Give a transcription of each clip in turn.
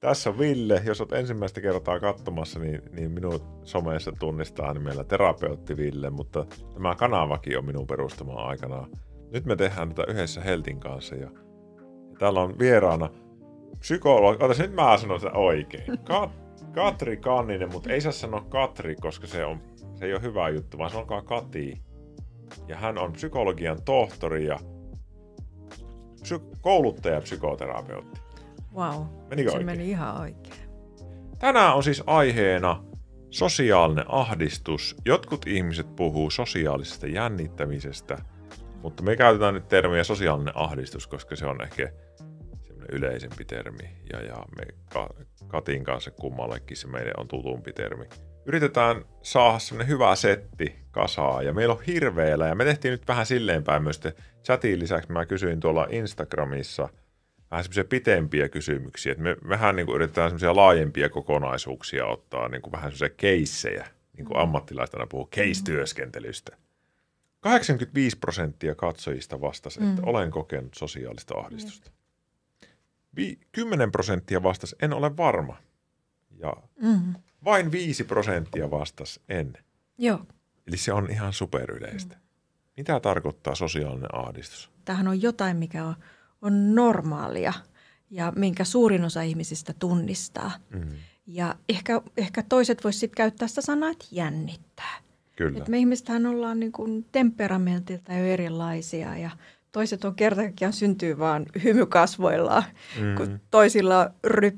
Tässä on Ville. Jos olet ensimmäistä kertaa katsomassa, niin, niin minun someessa tunnistaa nimellä terapeutti Ville, mutta tämä kanavakin on minun perustamaan aikana. Nyt me tehdään tätä yhdessä Heltin kanssa ja, ja täällä on vieraana psykologi. Otas nyt mä sanon sitä oikein. Kat- Katri Kanninen, mutta ei saa sanoa Katri, koska se, on, se ei ole hyvä juttu, vaan sanokaa Kati. Ja hän on psykologian tohtori ja psy- kouluttaja ja psykoterapeutti. Wow, Menikö se oikein? meni ihan oikein. Tänään on siis aiheena sosiaalinen ahdistus. Jotkut ihmiset puhuu sosiaalisesta jännittämisestä, mutta me käytetään nyt termiä sosiaalinen ahdistus, koska se on ehkä semmoinen yleisempi termi. Ja, ja me Ka- Katin kanssa kummallekin se meille on tutumpi termi. Yritetään saada semmoinen hyvä setti kasaa ja meillä on hirveellä ja me tehtiin nyt vähän silleen päin myös chatin lisäksi mä kysyin tuolla Instagramissa vähän semmoisia pitempiä kysymyksiä, että me vähän niin kuin yritetään semmoisia laajempia kokonaisuuksia ottaa, niin kuin vähän semmoisia keissejä, niin kuin ammattilaiset aina puhuu case-työskentelystä. 85 prosenttia katsojista vastasi, että olen kokenut sosiaalista ahdistusta. Vi- 10 prosenttia vastasi, en ole varma. Ja Mm. vain 5 prosenttia vastasi, en. Joo, Eli se on ihan superyleistä. Mitä tarkoittaa sosiaalinen ahdistus? tämähän on jotain, mikä on, on normaalia ja minkä suurin osa ihmisistä tunnistaa. Mm. Ja ehkä, ehkä toiset voisivat sitten käyttää sitä sanaa, että jännittää. Kyllä. Et me ihmistähän ollaan niin kuin temperamentilta jo erilaisia ja toiset on kertakaan syntyy vaan hymykasvoillaan, mm. kun toisilla ryp,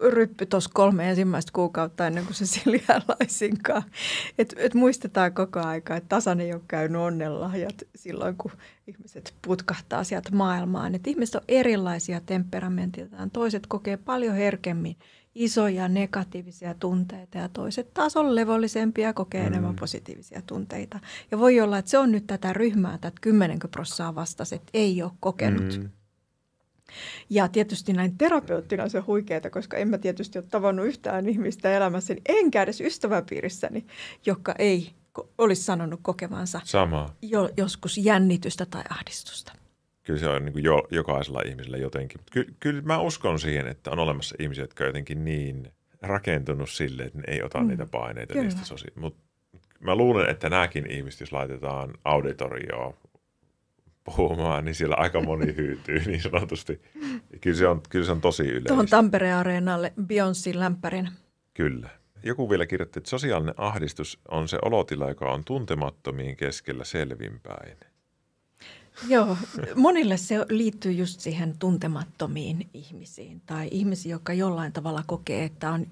ryppy tuossa kolme ensimmäistä kuukautta ennen kuin se siliää laisinkaan. Et, et muistetaan koko aika, että tasan ei ole käynyt onnenlahjat silloin, kun ihmiset putkahtaa sieltä maailmaan. Et ihmiset on erilaisia temperamentiltaan. Toiset kokee paljon herkemmin isoja negatiivisia tunteita ja toiset taas on levollisempia ja kokee mm. enemmän positiivisia tunteita. Ja voi olla, että se on nyt tätä ryhmää, että 10 prosenttia vastasi, että ei ole kokenut. Mm. Ja tietysti näin terapeuttina on se huikeeta, koska en mä tietysti ole tavannut yhtään ihmistä elämässäni, enkä edes ystäväpiirissäni, joka ei olisi sanonut kokevansa Sama. jo, joskus jännitystä tai ahdistusta. Kyllä se on niin kuin jo, jokaisella ihmisellä jotenkin. Ky, kyllä mä uskon siihen, että on olemassa ihmisiä, jotka on jotenkin niin rakentunut sille, että ne ei ota mm. niitä paineita Kyllä. niistä sosi. Mutta mä luulen, että nämäkin ihmiset, jos laitetaan auditorioon puhumaan, niin siellä aika moni hyytyy niin sanotusti. Kyllä se on, kyllä se on tosi yleistä. Tuohon Tampereen areenalle Beyoncé lämpärin. Kyllä. Joku vielä kirjoitti, että sosiaalinen ahdistus on se olotila, joka on tuntemattomien keskellä selvinpäin. Joo, monille se liittyy just siihen tuntemattomiin ihmisiin tai ihmisiin, jotka jollain tavalla kokee, että on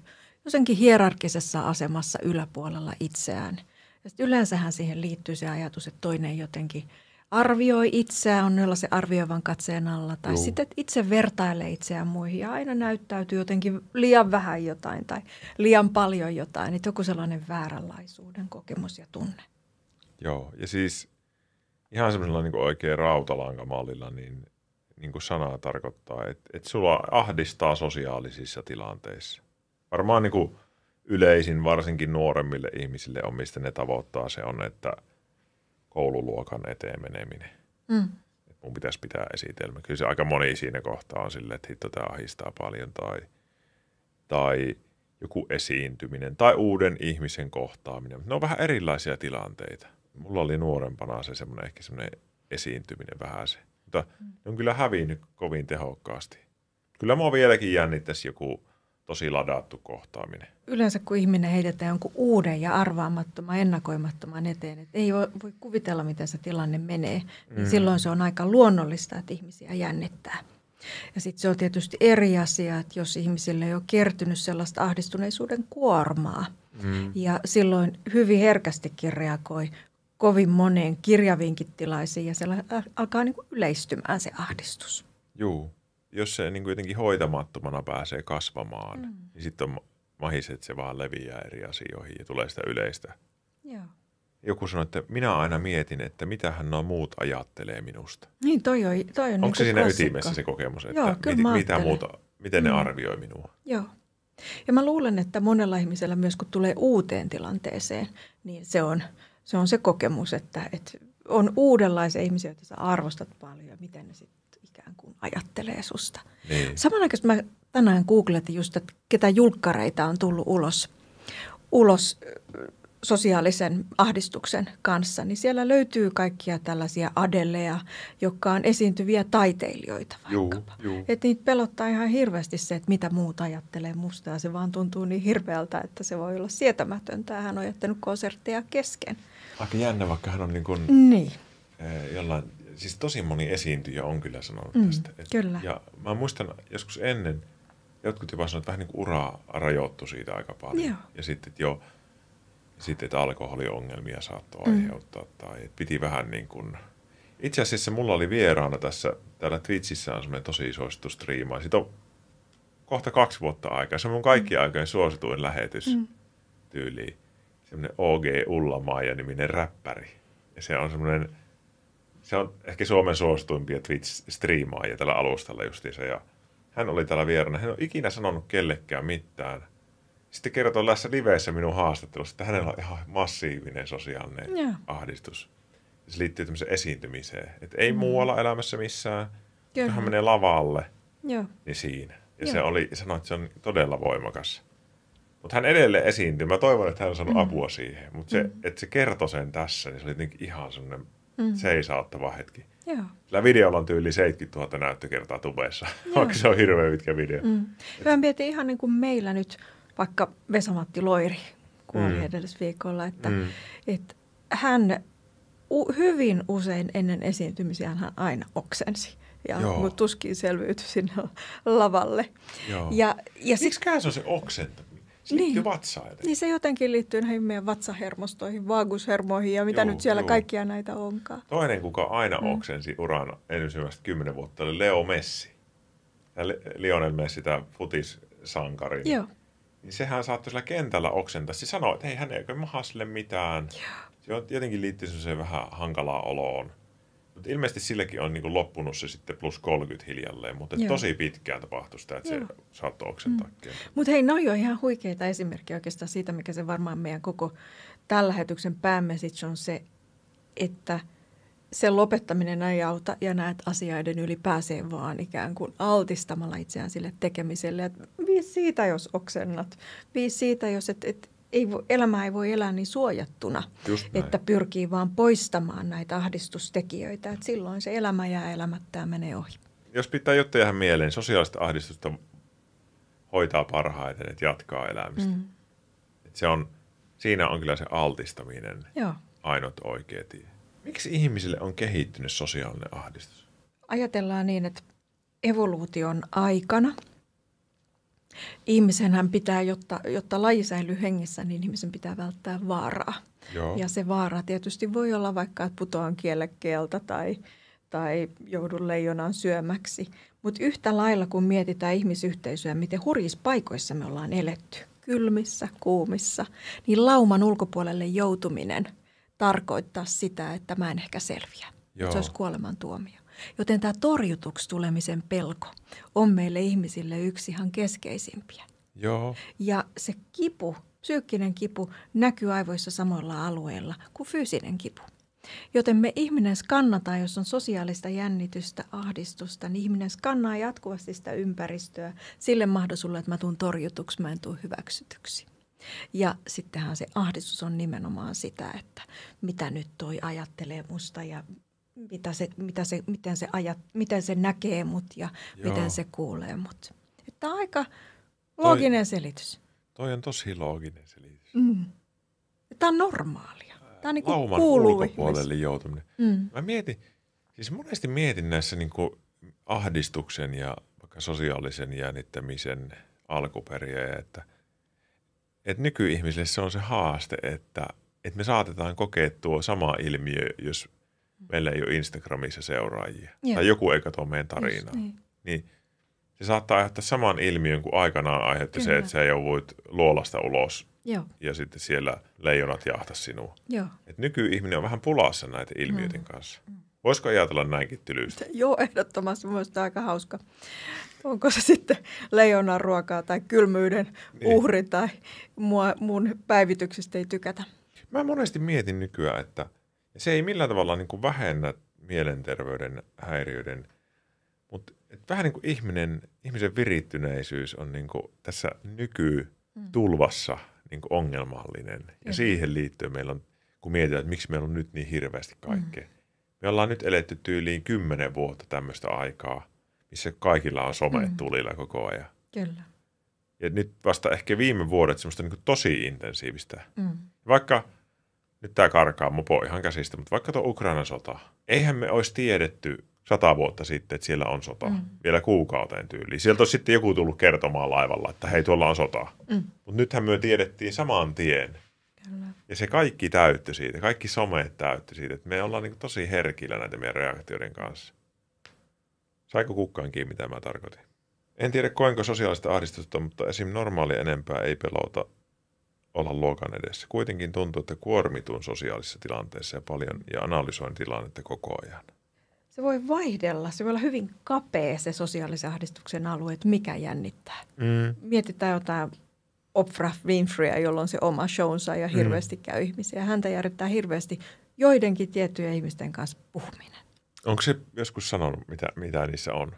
jotenkin hierarkisessa asemassa yläpuolella itseään. Ja yleensähän siihen liittyy se ajatus, että toinen jotenkin arvioi itseään, on jolla se arvioivan katseen alla, tai sitten että itse vertailee itseään muihin ja aina näyttäytyy jotenkin liian vähän jotain tai liian paljon jotain, että joku sellainen vääränlaisuuden kokemus ja tunne. Joo, ja siis ihan semmoisella niin oikein rautalankamallilla, niin, niin kuin sana tarkoittaa, että, että sulla ahdistaa sosiaalisissa tilanteissa. Varmaan niin kuin yleisin, varsinkin nuoremmille ihmisille on, mistä ne tavoittaa, se on, että koululuokan eteen meneminen. Mm. Et mun pitäisi pitää esitelmä. Kyllä se aika moni siinä kohtaa on silleen, että hitto tämä ahdistaa paljon tai, tai joku esiintyminen tai uuden ihmisen kohtaaminen. Ne on vähän erilaisia tilanteita. Mulla oli nuorempana se semmoinen ehkä semmoinen esiintyminen vähän se. Mutta ne on kyllä hävinnyt kovin tehokkaasti. Kyllä mua vieläkin jännittäisi joku tosi ladattu kohtaaminen. Yleensä kun ihminen heitetään jonkun uuden ja arvaamattoman, ennakoimattoman eteen, että ei voi kuvitella, miten se tilanne menee, niin Mm. silloin se on aika luonnollista, että ihmisiä jännittää. Ja sitten se on tietysti eri asia, että jos ihmisille ei ole kertynyt sellaista ahdistuneisuuden kuormaa, Mm. ja silloin hyvin herkästikin reagoi kovin moneen kirjaviinkin tilaisiin, ja siellä alkaa niin kuin yleistymään se ahdistus. Juu. Jos se niin kuin jotenkin hoitamattomana pääsee kasvamaan, mm. niin sitten on mahis, että se vaan leviää eri asioihin ja tulee sitä yleistä. Joo. Joku sanoi, että minä aina mietin, että mitähän nuo muut ajattelee minusta. Niin, toi on, toi on Onko niinku se siinä klassikko. ytimessä se kokemus, että Joo, kyllä mä mitä muuta, miten ne Mm. arvioi minua? Joo. Ja mä luulen, että monella ihmisellä myös kun tulee uuteen tilanteeseen, niin se on se, on se kokemus, että, että on uudenlaisia ihmisiä, joita sä arvostat paljon ja miten ne sitten ikään kuin ajattelee susta. Niin. Samanaikaisesti mä tänään googletin just, että ketä julkkareita on tullut ulos, ulos sosiaalisen ahdistuksen kanssa, niin siellä löytyy kaikkia tällaisia adeleja, jotka on esiintyviä taiteilijoita vaikkapa. Että niitä pelottaa ihan hirveästi se, että mitä muut ajattelee musta ja se vaan tuntuu niin hirveältä, että se voi olla sietämätöntä. Hän on jättänyt konsertteja kesken. Aika jännä, vaikka hän on niin kuin, niin. Eh, jollain, siis tosi moni esiintyjä on kyllä sanonut Mm, tästä. Et- kyllä. Ja mä muistan joskus ennen, jotkut jopa sanoivat, että vähän niin kuin ura rajoittui siitä aika paljon. Joo. Ja sitten, että jo, sitten, että alkoholiongelmia saattoi Mm. aiheuttaa. Tai että piti vähän niin kuin... Itse asiassa mulla oli vieraana tässä, täällä Twitchissä on semmoinen tosi suosittu striima. Siitä on kohta kaksi vuotta aikaa. Se on mun kaikkien aikojen suosituin lähetys Mm. tyyliin. Semmoinen OG Ullamaija niminen räppäri. Ja se on semmoinen, se on ehkä Suomen suosituimpia Twitch-striimaajia tällä alustalla justiinsa. Ja hän oli täällä vieraana. Hän ole ikinä sanonut kellekään mitään. Sitten kertoi tässä liveissä minun haastattelussa, että hänellä on ihan massiivinen sosiaalinen Joo. ahdistus. Se liittyy tämmöiseen esiintymiseen. Että ei muualla elämässä missään. Kyllä. Hän menee lavalle, Joo. niin siinä. Ja Joo. se oli, sanoi, että se on todella voimakas. Mutta hän edelleen esiintyi. Mä toivon, että hän on saanut mm. apua siihen. Mutta se, että se kertoi sen tässä, niin se oli jotenkin ihan semmoinen mm. seisauttava hetki. Joo. Sillä videolla on tyyli 70 000 näyttökertaa tubeessa, Joo. vaikka se on hirveän pitkä video. Mm. Mä mietin ihan niin kuin meillä nyt, vaikka Vesamatti Loiri kuoli Mm. edellisviikolla, että, Mm. että hän u- hyvin usein ennen esiintymisiä hän aina oksensi. Ja Joo. tuskin selviytyi sinne lavalle. Joo. Ja, ja sit, Miksikään se on se oksentaminen? Se Niin. liittyy vatsaan jotenkin. niin se jotenkin liittyy näihin meidän vatsahermostoihin, vaagushermoihin ja mitä Joo, nyt siellä joo. kaikkia näitä onkaan. Toinen, kuka aina mm. oksensi uran ensimmäistä kymmenen vuotta, oli Leo Messi. Ja Le- Lionel Messi, tämä futissankari. niin- Joo. Niin sehän saattoi sillä kentällä oksentaa. Se sanoi, että hei, hän ei maha sille mitään. Se on jotenkin liittyy se vähän hankalaa oloon. Mutta ilmeisesti silläkin on niinku loppunut se sitten plus 30 hiljalleen. Mutta tosi pitkään tapahtui sitä, että Joo. se saattoi oksentaa. Mm. Mutta hei, noi on ihan huikeita esimerkkejä oikeastaan siitä, mikä se varmaan meidän koko tämän lähetyksen päämessage on se, että sen lopettaminen ei auta ja näet asioiden yli pääsee vaan ikään kuin altistamalla itseään sille tekemiselle. Et viisi siitä, jos oksennat. Viisi siitä, jos et, et ei voi, elämää ei voi elää niin suojattuna, että pyrkii vaan poistamaan näitä ahdistustekijöitä. Et silloin se elämä jää elämättä ja menee ohi. Jos pitää jotta jäädä mieleen, sosiaalista ahdistusta hoitaa parhaiten, että jatkaa elämistä. Mm. Et se on, siinä on kyllä se altistaminen Joo. ainut oikea tie. Miksi ihmisille on kehittynyt sosiaalinen ahdistus? ajatellaan niin, että evoluution aikana ihmisenhän pitää, jotta, jotta laji säilyy hengissä, niin ihmisen pitää välttää vaaraa. Joo. Ja se vaara tietysti voi olla vaikka, että putoan kielekkeeltä tai, tai joudun leijonan syömäksi. Mutta yhtä lailla, kun mietitään ihmisyhteisöä, miten hurjissa paikoissa me ollaan eletty, kylmissä, kuumissa, niin lauman ulkopuolelle joutuminen tarkoittaa sitä, että mä en ehkä selviä. Joo. Se olisi kuolemantuomio. Joten tämä torjutuksi tulemisen pelko on meille ihmisille yksi ihan keskeisimpiä. Joo. Ja se kipu, psyykkinen kipu, näkyy aivoissa samoilla alueilla kuin fyysinen kipu. Joten me ihminen skannataan, jos on sosiaalista jännitystä, ahdistusta, niin ihminen skannaa jatkuvasti sitä ympäristöä sille mahdollisuudelle, että mä tuun torjutuksi, mä en tule hyväksytyksi. Ja sittenhän se ahdistus on nimenomaan sitä, että mitä nyt toi ajattelee musta ja mitä se, mitä se, miten, se ajat, miten se näkee mut ja Joo. Miten se kuulee mut. Tämä on aika looginen selitys. Toi on tosi looginen selitys. Mm. Tämä on normaalia. Tämä on niin kuin Lauman kuuluu ulkopuolelle joutuminen. Mm. Mä mietin, siis monesti mietin näissä niin kuin ahdistuksen ja vaikka sosiaalisen jännittämisen alkuperiä, että, että nykyihmisille se on se haaste, että, että me saatetaan kokea tuo sama ilmiö, jos meillä ei ole Instagramissa seuraajia. Joo. Tai joku ei katso meidän tarinaa. Just niin. Niin se saattaa aiheuttaa saman ilmiön kuin aikanaan aiheutti se, Kyllä. että sä jouduit luolasta ulos Joo, ja sitten siellä leijonat jahtas sinua. joo. Et nykyihminen on vähän pulassa näiden ilmiöiden Mm. kanssa. Voisiko ajatella näinkin tylysti? Joo, ehdottomasti. Mielestäni aika hauska. Onko se sitten leijonan ruokaa tai kylmyyden Niin. uhri tai mua, mun päivityksestä ei tykätä. Mä monesti mietin nykyään, että se ei millään tavalla niin kuin vähennä mielenterveyden häiriöiden, mutta vähän niin kuin ihminen, ihmisen virittyneisyys on niin kuin tässä nykytulvassa niin kuin ongelmallinen. Ja Mm. siihen liittyen meillä on, kun mietitään, että miksi meillä on nyt niin hirveästi kaikkea. Mm. Me ollaan nyt eletty tyyliin kymmenen vuotta tämmöistä aikaa, missä kaikilla on somet Mm. tulilla koko ajan. Kyllä. Ja nyt vasta ehkä viime vuodet semmoista niin kuin tosi intensiivistä. Mm. Vaikka, nyt tämä karkaa mopo ihan käsistä, mutta vaikka tuo Ukrainan sota. Eihän me olisi tiedetty sata vuotta sitten, että siellä on sota. Mm. Vielä kuukauteen tyyliin. Sieltä olisi sitten joku tullut kertomaan laivalla, että hei, tuolla on sota. Mm. Mutta nythän me tiedettiin saman tien. Kyllä. Ja se kaikki täyttyi siitä, kaikki someet täyttyi siitä, että me ollaan niin tosi herkillä näiden meidän reaktioiden kanssa. Saiko kukaan kiinni, mitä mä tarkoitin? En tiedä, koinko sosiaalista ahdistusta, mutta esim. normaali enempää ei pelota olla luokan edessä. Kuitenkin tuntuu, että kuormitun sosiaalisessa tilanteessa ja paljon ja analysoin tilannetta koko ajan. Se voi vaihdella. Se voi olla hyvin kapea se sosiaalisen ahdistuksen alue, että mikä jännittää. Mm. Mietitään jotain Oprah Winfreyä, jolla on se oma shownsa ja hirveästi käy ihmisiä. Häntä järjettää hirveästi joidenkin tiettyjen ihmisten kanssa puhuminen. Onko se joskus sanonut, mitä, mitä niissä on?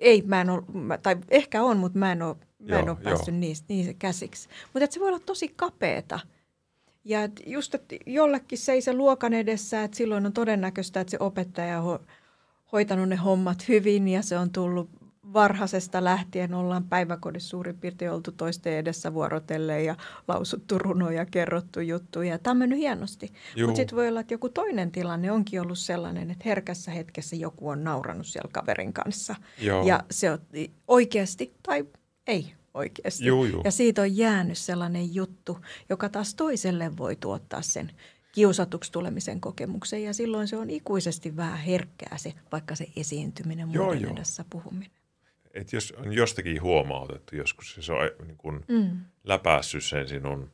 Ei, mä en ole, tai ehkä on, mutta mä en ole, mä en Joo, ole päässyt niistä, niihin käsiksi. Mutta se voi olla tosi kapeeta. Ja et just, että jollekin se ei se luokan edessä, että silloin on todennäköistä, että se opettaja on ho- hoitanut ne hommat hyvin ja se on tullut varhaisesta lähtien ollaan päiväkodissa suurin piirtein oltu toisten edessä vuorotellen ja lausuttu runoja, kerrottu juttuja. Tämä on mennyt hienosti. Mutta sitten voi olla, että joku toinen tilanne onkin ollut sellainen, että herkässä hetkessä joku on nauranut siellä kaverin kanssa. Joo. Ja se on oikeasti tai ei oikeasti. Juu, juu. Ja siitä on jäänyt sellainen juttu, joka taas toiselle voi tuottaa sen kiusatuksi tulemisen kokemuksen. Ja silloin se on ikuisesti vähän herkkää se, vaikka se esiintyminen, muiden edessä puhuminen. Et jos on jostakin huomautettu joskus, ja se on niin kuin Mm. läpässyt sen sinun...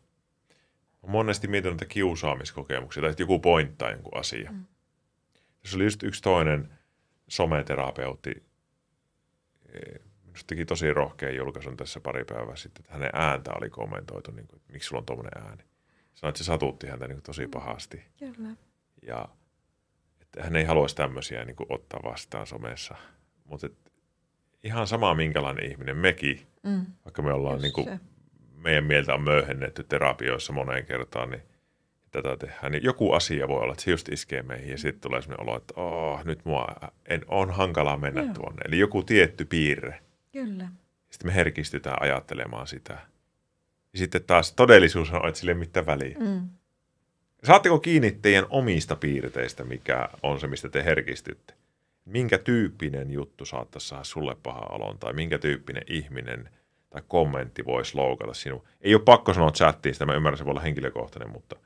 Olen monesti miettinyt näitä kiusaamiskokemuksia, tai että joku pointtaa jonkun asia. Mm. Tässä oli just yksi toinen someterapeutti, eh, minusta teki tosi rohkean julkaisun tässä pari päivää sitten, että hänen ääntä oli kommentoitu, niin kuin, että miksi sulla on tuommoinen ääni. Sanoit, että se satutti häntä niin kuin tosi pahasti. Kyllä. Ja että hän ei haluaisi tämmöisiä niin kuin, ottaa vastaan somessa. Mutta ihan sama minkälainen ihminen mekin, Mm. vaikka me ollaan Just niin kuin, se. meidän mieltä on möyhennetty terapioissa moneen kertaan, niin tätä tehdään. Niin joku asia voi olla, että se just iskee meihin ja sitten tulee sellainen olo, että oh, nyt mua en, on hankalaa mennä Joo. tuonne. Eli joku tietty piirre. Kyllä. Sitten me herkistytään ajattelemaan sitä. Ja sitten taas todellisuus on, että sillä ei mitään väliä. Mm. Saatteko kiinni teidän omista piirteistä, mikä on se, mistä te herkistytte? Minkä tyyppinen juttu saattaisi saada sulle paha olon, tai minkä tyyppinen ihminen tai kommentti voisi loukata sinua? Ei ole pakko sanoa chattiin sitä, mä ymmärrän, se voi olla henkilökohtainen, mutta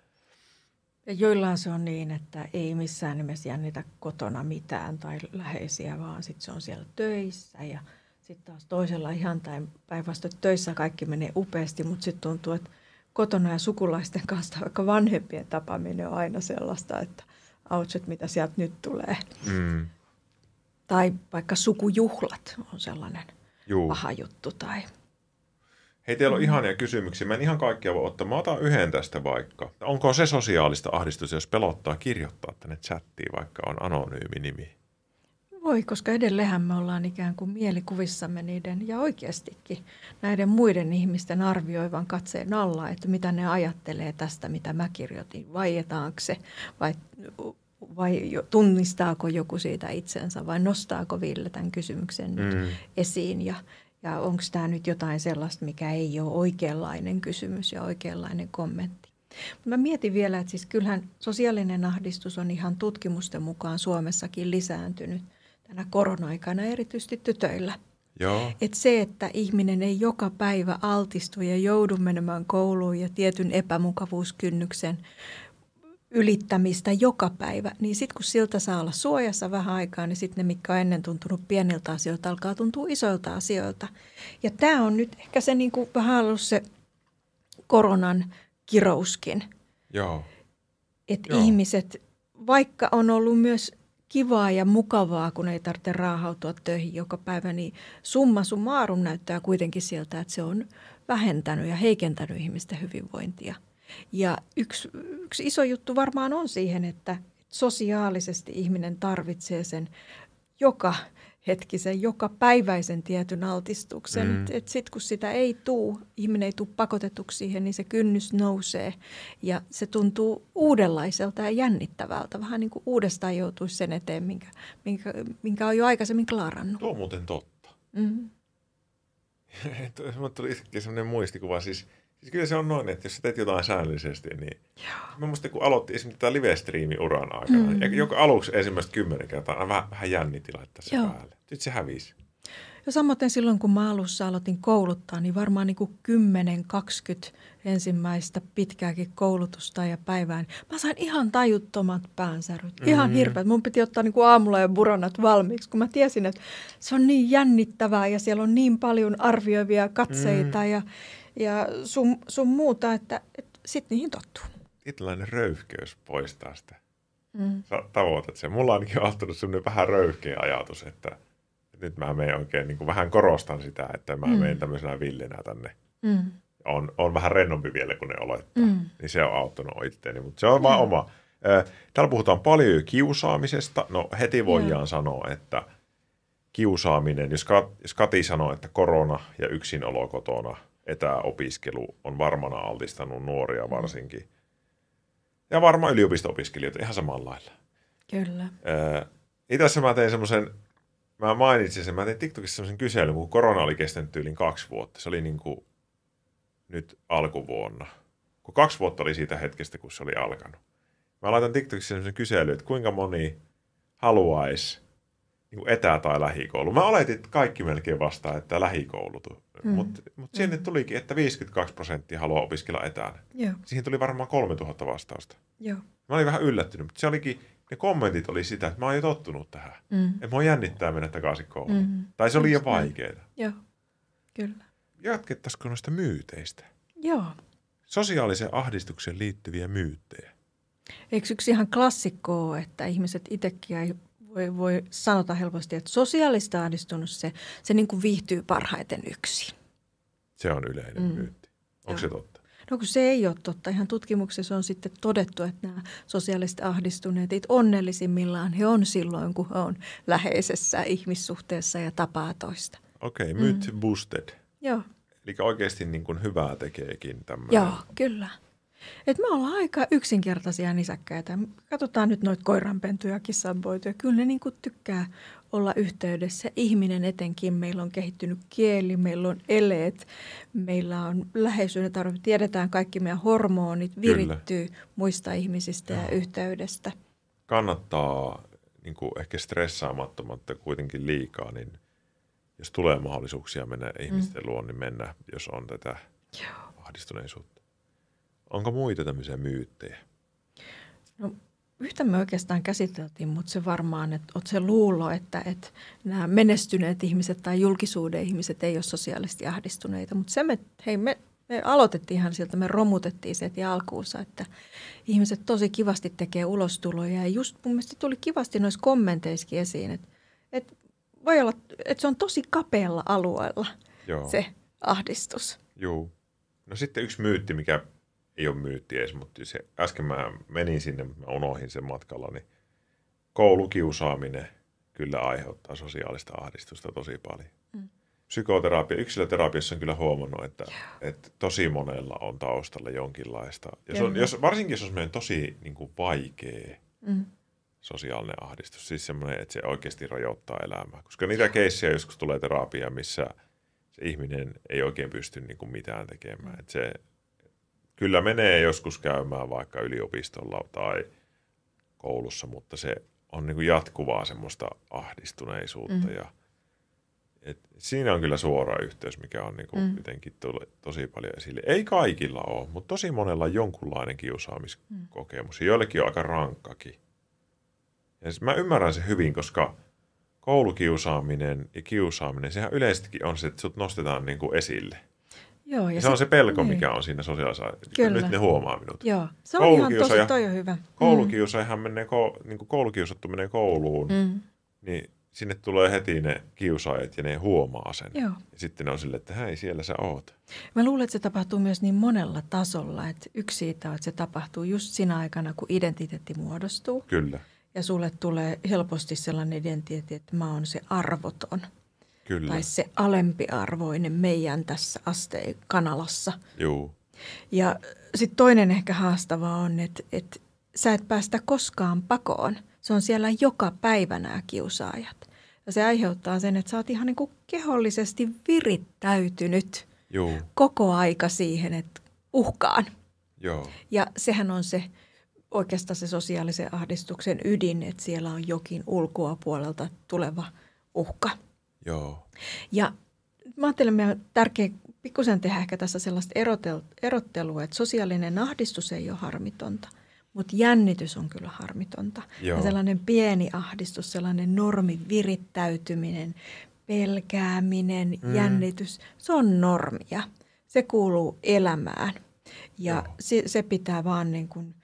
Ja joillain se on niin, että ei missään nimessä jännitä kotona mitään tai läheisiä, vaan sitten se on siellä töissä ja sitten taas toisella ihan tai päinvastoin töissä kaikki menee upeasti, mutta sitten tuntuu, että kotona ja sukulaisten kanssa vaikka vanhempien tapaaminen on aina sellaista, että autset, mitä sieltä nyt tulee. mm, Tai vaikka sukujuhlat on sellainen juu. paha juttu tai Hei, teillä on ihania kysymyksiä. Mä en ihan kaikkia voi ottaa. Mä otan yhden tästä vaikka. Onko se sosiaalista ahdistusta, jos pelottaa kirjoittaa tänne chattiin, vaikka on anonyymi nimi? Voi, koska edelleenhän me ollaan ikään kuin mielikuvissamme niiden ja oikeastikin näiden muiden ihmisten arvioivan katseen alla, että mitä ne ajattelee tästä, mitä mä kirjoitin. Vaietaanko se vai, vai jo- tunnistaako joku siitä itsensä vai nostaako Ville tämän kysymyksen nyt Mm. esiin ja, ja onko tämä nyt jotain sellaista, mikä ei ole oikeanlainen kysymys ja oikeanlainen kommentti. Mä mietin vielä, että siis kyllähän sosiaalinen ahdistus on ihan tutkimusten mukaan Suomessakin lisääntynyt tänä korona-aikana, erityisesti tytöillä. Joo. Et se, että ihminen ei joka päivä altistu ja joudu menemään kouluun ja tietyn epämukavuuskynnyksen ylittämistä joka päivä, niin sitten kun siltä saa olla suojassa vähän aikaa, niin sitten ne, mitkä on ennen tuntunut pieniltä asioilta, alkaa tuntua isoilta asioilta. Ja tämä on nyt ehkä se niin kuin vähän ollut se koronan kirouskin, Joo. että ihmiset, vaikka on ollut myös kivaa ja mukavaa, kun ei tarvitse raahautua töihin joka päivä, niin summa summarum näyttää kuitenkin siltä, että se on vähentänyt ja heikentänyt ihmisten hyvinvointia. Ja yksi, yksi iso juttu varmaan on siihen, että sosiaalisesti ihminen tarvitsee sen joka hetkisen, joka päiväisen tietyn altistuksen. Mm. Et, et Sitten kun sitä ei tuu, ihminen ei tule pakotetuksi siihen, niin se kynnys nousee ja se tuntuu uudenlaiselta ja jännittävältä. Vähän niin kuin uudestaan joutuisi sen eteen, minkä, minkä, minkä on jo aikaisemmin klaarannut. Tuo on muuten totta. Mm. Mulle tuli itsekin sellainen muistikuva, siis, siis kyllä se on noin, että jos sä teet jotain säännöllisesti, niin Joo. mä muistan, kun aloitti esimerkiksi tämä live-striimi-uran aikana, mm. niin joka aluksi ensimmäistä kymmenen kertaa vähän, vähän jännitti laittaa se Joo. päälle. Nyt se hävisi. Ja samoin silloin, kun mä alussa aloitin kouluttaa, niin varmaan niin kuin 10-20 ensimmäistä pitkääkin koulutusta ja päivään. Mä sain ihan tajuttomat päänsäryt, ihan mm-hmm. hirveät. Mun piti ottaa niin kuin aamulla ja buronat valmiiksi, kun mä tiesin, että se on niin jännittävää ja siellä on niin paljon arvioivia katseita mm-hmm. ja, ja sun, sun muuta, että, että sitten niihin tottuu. Tietynlainen röyhkeys poistaa sitä. Mm. Sä tavoitat sen. Mulla on ainakin sellainen vähän röyhkeä ajatus, että – nyt mä menen oikein niin kuin vähän korostan sitä, että mä mm. menen tämmöisenä villinä tänne. Mm. On, on vähän rennompi vielä kuin ne olettaa. Mm. Niin se on auttanut itteeni, mutta se on mm. vaan oma. Täällä puhutaan paljon jo kiusaamisesta. No heti voidaan mm. sanoa, että kiusaaminen, jos, Kat, jos Kati sanoo, että korona ja yksinolo kotona, etäopiskelu on varmana altistanut nuoria varsinkin. Ja varmaan yliopisto-opiskelijoita ihan samalla lailla. Kyllä. Itse mä tein semmoisen mä mainitsin sen, mä tein TikTokissa sellaisen kyselyn, kun korona oli kestänyt yli kaksi vuotta. Se oli niin kuin nyt alkuvuonna. Kun kaksi vuotta oli siitä hetkestä, kun se oli alkanut. Mä laitan TikTokissa sellaisen kyselyn, että kuinka moni haluaisi niin etä- tai lähikoulu. Mä oletin, että kaikki melkein vastaa, että lähikoulut. Mm. Mutta mut sinne mm. tulikin, että 52 prosenttia haluaa opiskella etänä. Joo. Siihen tuli varmaan 3000 vastausta. Joo. Mä olin vähän yllättynyt, mutta se olikin ne kommentit oli sitä, että mä oon jo tottunut tähän. Mm. Että oon jännittää mennä takaisin kouluun. Mm. Tai se oli jo vaikeaa. Joo, kyllä. Jatkettaisiko noista myyteistä? Joo. Sosiaaliseen ahdistukseen liittyviä myyttejä. Eikö yksi ihan klassikko ole, että ihmiset itsekin voi, voi sanota helposti, että sosiaalista ahdistunut se, se niin kuin viihtyy parhaiten yksin. Se on yleinen mm. myytti. Onko Joo. se totta? No kun se ei ole totta. Ihan tutkimuksessa on sitten todettu, että nämä sosiaalisesti ahdistuneet, onnellisimmillaan he on silloin, kun he on läheisessä ihmissuhteessa ja tapaa toista. Okei, okay, myth mm. boosted. Joo. Eli oikeasti niin kuin hyvää tekeekin tämmöinen. Joo, kyllä. Et me ollaan aika yksinkertaisia nisäkkäitä. Katsotaan nyt noita koiranpentuja, kissanpoituja. Kyllä ne niin tykkää olla yhteydessä. Ihminen etenkin, meillä on kehittynyt kieli, meillä on eleet, meillä on läheisyyden tarve. Tiedetään kaikki meidän hormonit, virittyy Kyllä. muista ihmisistä ja yhteydestä. Kannattaa niin kuin ehkä stressaamattomatta kuitenkin liikaa, niin jos tulee mahdollisuuksia mennä ihmisten mm. luon, niin mennä, jos on tätä Joo. ahdistuneisuutta. Onko muita tämmöisiä myyttejä? No yhtä me oikeastaan käsiteltiin, mutta se varmaan, että oot se luulo, että, että nämä menestyneet ihmiset tai julkisuuden ihmiset ei ole sosiaalisesti ahdistuneita. Mutta se me, hei, me, me aloitettiin ihan sieltä, me romutettiin se heti alkuunsa, että ihmiset tosi kivasti tekee ulostuloja. Ja just mun mielestä tuli kivasti noissa kommenteissakin esiin, että, että voi olla, että se on tosi kapealla alueella Joo. se ahdistus. Joo. No sitten yksi myytti, mikä ei ole myytti edes, mutta se, äsken mä menin sinne, mä unohin sen matkalla, niin koulukiusaaminen kyllä aiheuttaa sosiaalista ahdistusta tosi paljon. Mm. Psykoterapia, yksilöterapiassa on kyllä huomannut, että, yeah. että tosi monella on taustalla jonkinlaista. Jos on, jos, varsinkin jos on tosi niin kuin vaikea mm. sosiaalinen ahdistus, siis semmoinen, että se oikeasti rajoittaa elämää. Koska niitä keissejä joskus tulee terapia, missä se ihminen ei oikein pysty niin kuin mitään tekemään. Mm. Että se kyllä menee joskus käymään vaikka yliopistolla tai koulussa, mutta se on niin kuin jatkuvaa semmoista ahdistuneisuutta mm. ja et siinä on kyllä suora yhteys, mikä on niin kuin mm. jotenkin to, tosi paljon esille. Ei kaikilla ole, mutta tosi monella on jonkunlainen kiusaamiskokemus. Mm. Joillekin on aika rankkakin. Ja mä ymmärrän se hyvin, koska koulukiusaaminen ja kiusaaminen, sehän yleisestikin on se, että sut nostetaan niin kuin esille – Joo, ja se, se on se pelko, niin. mikä on siinä sosiaalisessa. Kyllä. Nyt ne huomaa minut. Joo, se on ihan tosi, toi on hyvä. Koulukiusaajahan mm. menee, niin kuin koulukiusattu menee kouluun, mm. niin sinne tulee heti ne kiusaajat ja ne huomaa sen. Joo. Ja sitten ne on silleen, että hei, siellä sä oot. Mä luulen, että se tapahtuu myös niin monella tasolla. Että yksi siitä on, että se tapahtuu just siinä aikana, kun identiteetti muodostuu. Kyllä. ja sulle tulee helposti sellainen identiteetti, että mä oon se arvoton. Kyllä. Tai se alempiarvoinen meidän tässä asteen kanalassa. Juu. Ja sitten toinen ehkä haastava on, että, että sä et päästä koskaan pakoon. Se on siellä joka päivä nämä kiusaajat. Ja se aiheuttaa sen, että sä oot ihan niin kuin kehollisesti virittäytynyt Juu. koko aika siihen, että uhkaan. Joo. Ja sehän on se oikeastaan se sosiaalisen ahdistuksen ydin, että siellä on jokin ulkoa puolelta tuleva uhka. Joo. Ja mä ajattelen, että on tärkeää pikkusen tehdä ehkä tässä sellaista erottelua, että sosiaalinen ahdistus ei ole harmitonta, mutta jännitys on kyllä harmitonta. Joo. Ja sellainen pieni ahdistus, sellainen normi virittäytyminen, pelkääminen, Mm. mm. jännitys, se on normia. Se kuuluu elämään ja Joo. se, se pitää vaan niin kuin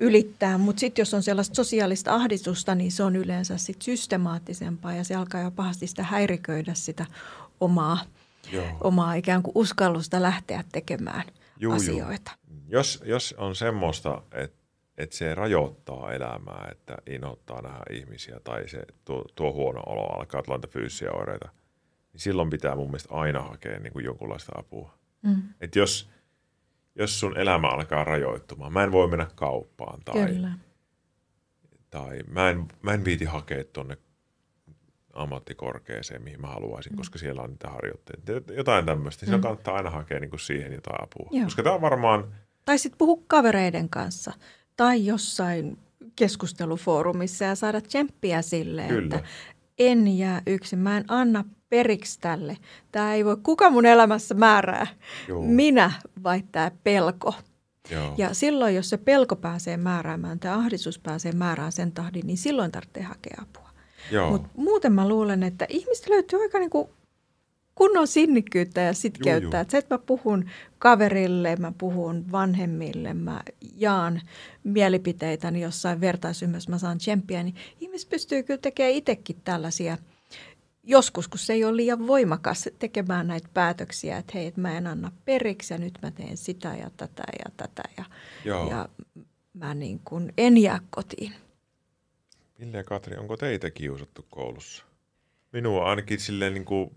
ylittää. Mutta sitten jos on sellaista sosiaalista ahdistusta, niin se on yleensä sit systemaattisempaa ja se alkaa jo pahasti sitä häiriköidä sitä omaa, Joo. omaa ikään kuin uskallusta lähteä tekemään Juu, juu. asioita. Jos, jos on semmoista, että että se rajoittaa elämää, että inhottaa nähdä ihmisiä tai se tuo, tuo huono olo alkaa tulla fyysisiä oireita, niin silloin pitää mun mielestä aina hakea niin kuin jonkunlaista apua. Mm. Et jos, jos sun elämä alkaa rajoittumaan, mä en voi mennä kauppaan tai, Kyllä. tai mä, en, mä en viiti hakea tuonne ammattikorkeeseen, mihin mä haluaisin, mm. koska siellä on niitä harjoitteita. Jotain tämmöistä. Mm. kannattaa aina hakea niin kuin siihen jotain apua. Joo. Koska tämä on varmaan, Tai sitten puhu kavereiden kanssa tai jossain keskustelufoorumissa ja saada tsemppiä sille, Kyllä. että en jää yksin, mä en anna periksi tälle. Tämä ei voi, kuka mun elämässä määrää? Joo. Minä vai tämä pelko? joo, Ja silloin, jos se pelko pääsee määräämään, tämä ahdistus pääsee määrään sen tahdin, niin silloin tarvitsee hakea apua. Mutta muuten mä luulen, että ihmistä löytyy aika niin kuin kunnon sinnikkyyttä ja sitkeyttä. juu. Että se, että mä puhun kaverille, mä puhun vanhemmille, mä jaan mielipiteitäni jossain vertaisymmärryssä, mä saan tsemppiä, niin ihmiset pystyy kyllä tekemään itsekin tällaisia joskus, kun se ei ole liian voimakas tekemään näitä päätöksiä, että hei, että mä en anna periksi ja nyt mä teen sitä ja tätä ja tätä ja, joo. ja mä niin kuin en jää kotiin. Ville ja Katri, onko teitä kiusattu koulussa? Minua ainakin silleen niin kuin,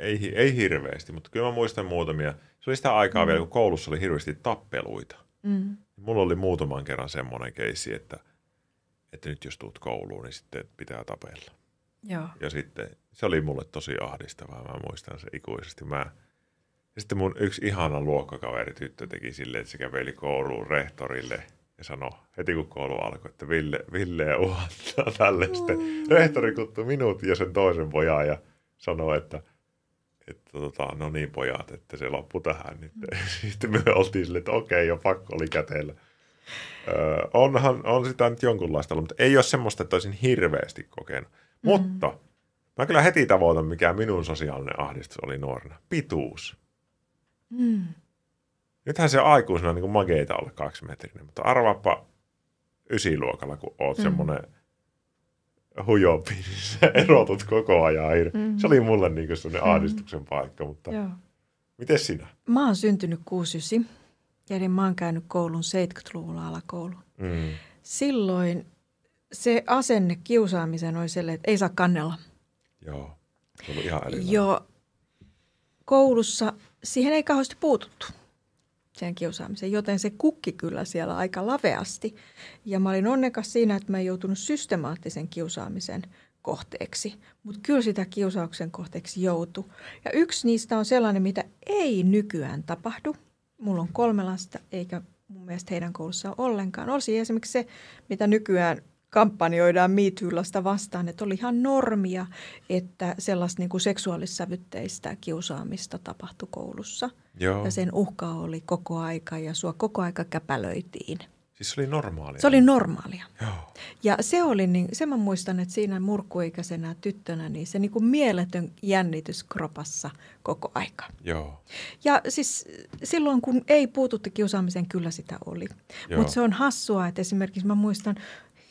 ei, ei hirveästi, mutta kyllä mä muistan muutamia. Se oli sitä aikaa mm. vielä, kun koulussa oli hirveästi tappeluita. Mm. Mulla oli muutaman kerran semmoinen keissi, että, että nyt jos tuut kouluun, niin sitten pitää tapella. Joo. Ja sitten se oli mulle tosi ahdistavaa, mä muistan se ikuisesti. Mä, ja sitten mun yksi ihana luokkakaveri tyttö teki silleen, että se käveli kouluun rehtorille ja sanoi heti kun koulu alkoi, että Ville, Ville uhattaa tälle. Sitten rehtori kutsui minut ja sen toisen pojan ja sanoi, että, että tota, no niin pojat, että se loppui tähän nyt. Sitten me oltiin silleen, että okei, jo pakko oli käteellä. Öö, onhan, on sitä nyt jonkunlaista ollut, mutta ei ole semmoista, että olisin hirveästi kokenut. Mm. Mutta mä kyllä heti tavoitan, mikä minun sosiaalinen ahdistus oli nuorena. Pituus. Mm. Nythän se aikuisena on niin kuin mageita olla kaksimetrinen, mutta arvaappa ysiluokalla, kun oot mm. semmoinen hujopi, niin sä erotut koko ajan. Mm. Se oli mulle niin kuin semmoinen Mm. ahdistuksen paikka, mutta Joo. miten sinä? Mä oon syntynyt 69, eli mä oon käynyt koulun 70-luvulla alakoulu. Mm. Silloin se asenne kiusaamiseen oli sellainen, että ei saa kannella. Joo, se oli ihan erilainen. Jo koulussa siihen ei kauheasti puututtu, siihen kiusaamiseen, joten se kukki kyllä siellä aika laveasti. Ja mä olin onnekas siinä, että mä en joutunut systemaattisen kiusaamisen kohteeksi, mutta kyllä sitä kiusauksen kohteeksi joutu. Ja yksi niistä on sellainen, mitä ei nykyään tapahdu. Mulla on kolme lasta, eikä mun mielestä heidän koulussaan ollenkaan. Olisi esimerkiksi se, mitä nykyään kampanjoidaan miityylasta vastaan, että oli ihan normia, että sellaista niin kuin seksuaalissävytteistä kiusaamista tapahtui koulussa. Joo, Ja sen uhka oli koko aika ja sua koko aika käpälöitiin. siis se oli normaalia. Se oli normaalia. Joo, Ja se oli, niin, se mä muistan, että siinä murkkuikäisenä tyttönä, niin se niin kuin mieletön jännitys kropassa koko aika. joo, Ja siis silloin, kun ei puututtu kiusaamiseen, kyllä sitä oli. Mutta se on hassua, että esimerkiksi mä muistan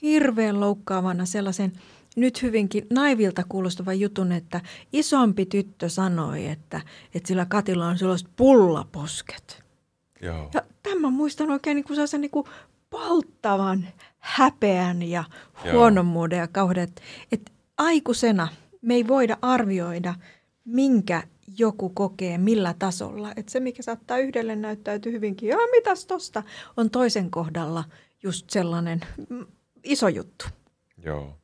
hirveän loukkaavana sellaisen nyt hyvinkin naivilta kuulostavan jutun, että isompi tyttö sanoi, että, että sillä Katilla on sellaiset pullaposket. joo. Ja tämän mä muistan oikein niin kuin sellaisen niin kuin polttavan häpeän ja Joo. huonommuuden ja kauheat. Että aikuisena me ei voida arvioida, minkä joku kokee millä tasolla. Että se, mikä saattaa yhdelle näyttäytyy hyvinkin, joo, mitäs tosta, on toisen kohdalla just sellainen mm, iso juttu. Joo.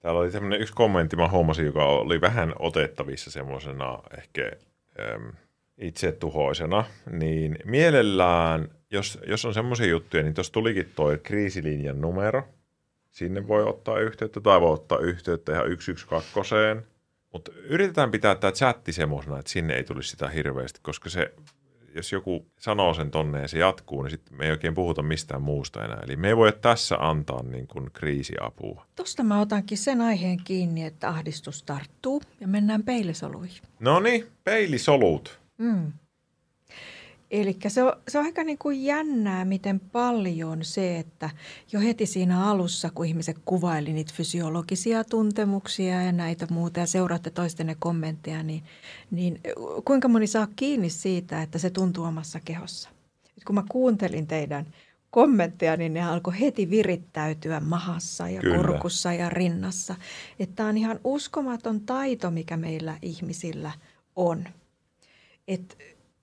Täällä oli tämmöinen yksi kommentti, mä huomasin, joka oli vähän otettavissa semmoisena ehkä äm, itsetuhoisena, niin mielellään, jos, jos on semmoisia juttuja, niin tuossa tulikin toi kriisilinjan numero. Sinne voi ottaa yhteyttä tai voi ottaa yhteyttä ihan 112. Mutta yritetään pitää tämä chatti semmoisena, että sinne ei tulisi sitä hirveästi, koska se, jos joku sanoo sen tonne ja se jatkuu, niin sitten me ei oikein puhuta mistään muusta enää. Eli me ei voi tässä antaa niin kuin kriisiapua. Tuosta mä otankin sen aiheen kiinni, että ahdistus tarttuu ja mennään peilisoluihin. No niin, peilisolut. Mm. Eli se on, se on aika niin kuin jännää, miten paljon se, että jo heti siinä alussa, kun ihmiset kuvaili niitä fysiologisia tuntemuksia ja näitä muuta ja seuraatte toistenne kommentteja, niin, niin kuinka moni saa kiinni siitä, että se tuntuu omassa kehossa. Et kun mä kuuntelin teidän kommentteja, niin ne alkoi heti virittäytyä mahassa ja Kyllä. kurkussa ja rinnassa. Että on ihan uskomaton taito, mikä meillä ihmisillä on. Että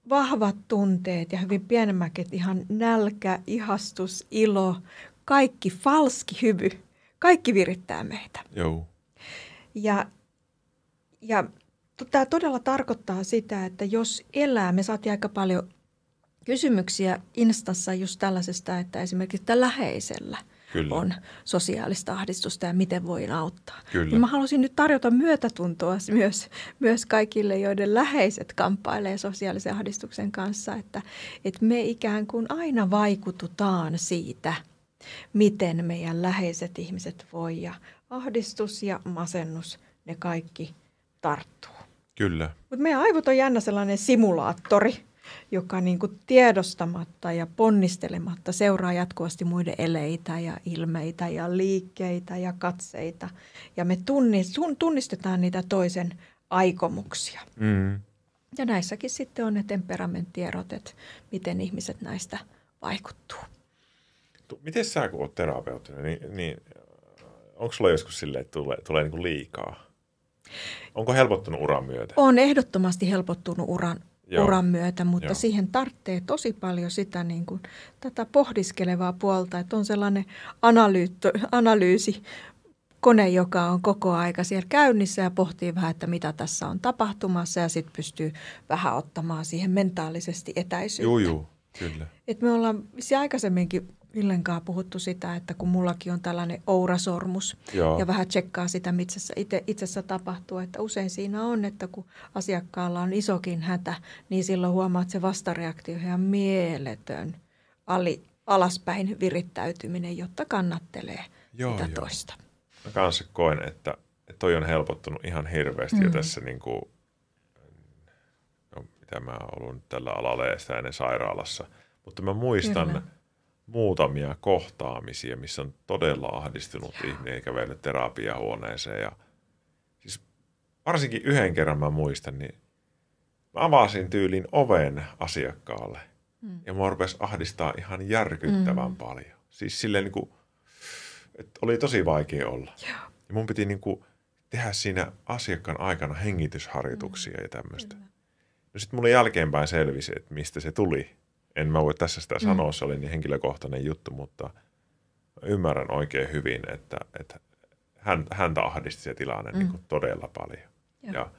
vahvat tunteet ja hyvin pienemmäkin, ihan nälkä, ihastus, ilo, kaikki falski hymy, kaikki virittää meitä. Joo. Ja, ja tämä todella tarkoittaa sitä, että jos elää, me saatiin aika paljon kysymyksiä Instassa just tällaisesta, että esimerkiksi että läheisellä Kyllä. on sosiaalista ahdistusta ja miten voin auttaa. Kyllä. Niin mä halusin nyt tarjota myötätuntoa myös, myös kaikille, joiden läheiset kamppailee sosiaalisen ahdistuksen kanssa, että, että me ikään kuin aina vaikututaan siitä, miten meidän läheiset ihmiset voi ja ahdistus ja masennus, ne kaikki tarttuu. Kyllä. Mutta meidän aivot on jännä sellainen simulaattori, joka niin kuin tiedostamatta ja ponnistelematta seuraa jatkuvasti muiden eleitä ja ilmeitä ja liikkeitä ja katseita. Ja me tunni- tunnistetaan niitä toisen aikomuksia. Mm. Ja näissäkin sitten on ne temperamenttierot, että miten ihmiset näistä vaikuttuu. Tu- Miten sä, kun oot terapeuttinen, niin, niin onko sulla joskus silleen, että tulee, tulee niin kuin liikaa? Onko helpottunut uran myötä? On ehdottomasti helpottunut uran, Joo. uran myötä, mutta Joo. siihen tarvitsee tosi paljon sitä niin kuin, tätä pohdiskelevaa puolta, että on sellainen analyytto, analyysi kone, joka on koko aika siellä käynnissä ja pohtii vähän, että mitä tässä on tapahtumassa ja sitten pystyy vähän ottamaan siihen mentaalisesti etäisyyttä. Juu, juu, kyllä. Et me ollaan se aikaisemminkin Villen kanssa puhuttu sitä, että kun mullakin on tällainen ourasormus Joo. ja vähän tsekkaa sitä, mitä se itse, itsessä tapahtuu, että usein siinä on, että kun asiakkaalla on isokin hätä, niin silloin huomaa, että se vastareaktio on ihan mieletön ali, alaspäin virittäytyminen, jotta kannattelee Joo, sitä joo. toista. Mä kanssa koen, että, että toi on helpottunut ihan hirveästi mm. ja tässä niin kuin, no, mitä mä oon ollut nyt tällä alalla ja sitä ennen sairaalassa. Mutta mä muistan Kyllä. Muutamia kohtaamisia, missä on todella ahdistunut ihminen kävellyt terapiahuoneeseen. Ja, siis varsinkin yhden kerran mä muistan, niin mä avasin tyylin oven asiakkaalle. Mm. Ja mua rupesi ahdistaa ihan järkyttävän mm. paljon. Siis silleen niin kuin, että oli tosi vaikea olla. Joo. Ja mun piti niin kuin tehdä siinä asiakkaan aikana hengitysharjoituksia mm. ja tämmöistä. No sitten mulle jälkeenpäin selvisi, että mistä se tuli. En mä voi tässä sitä Mm. sanoa, se oli niin henkilökohtainen juttu, mutta mä ymmärrän oikein hyvin, että, että hän, häntä ahdisti se tilanne mm. niin kuin todella paljon. Joo. Ja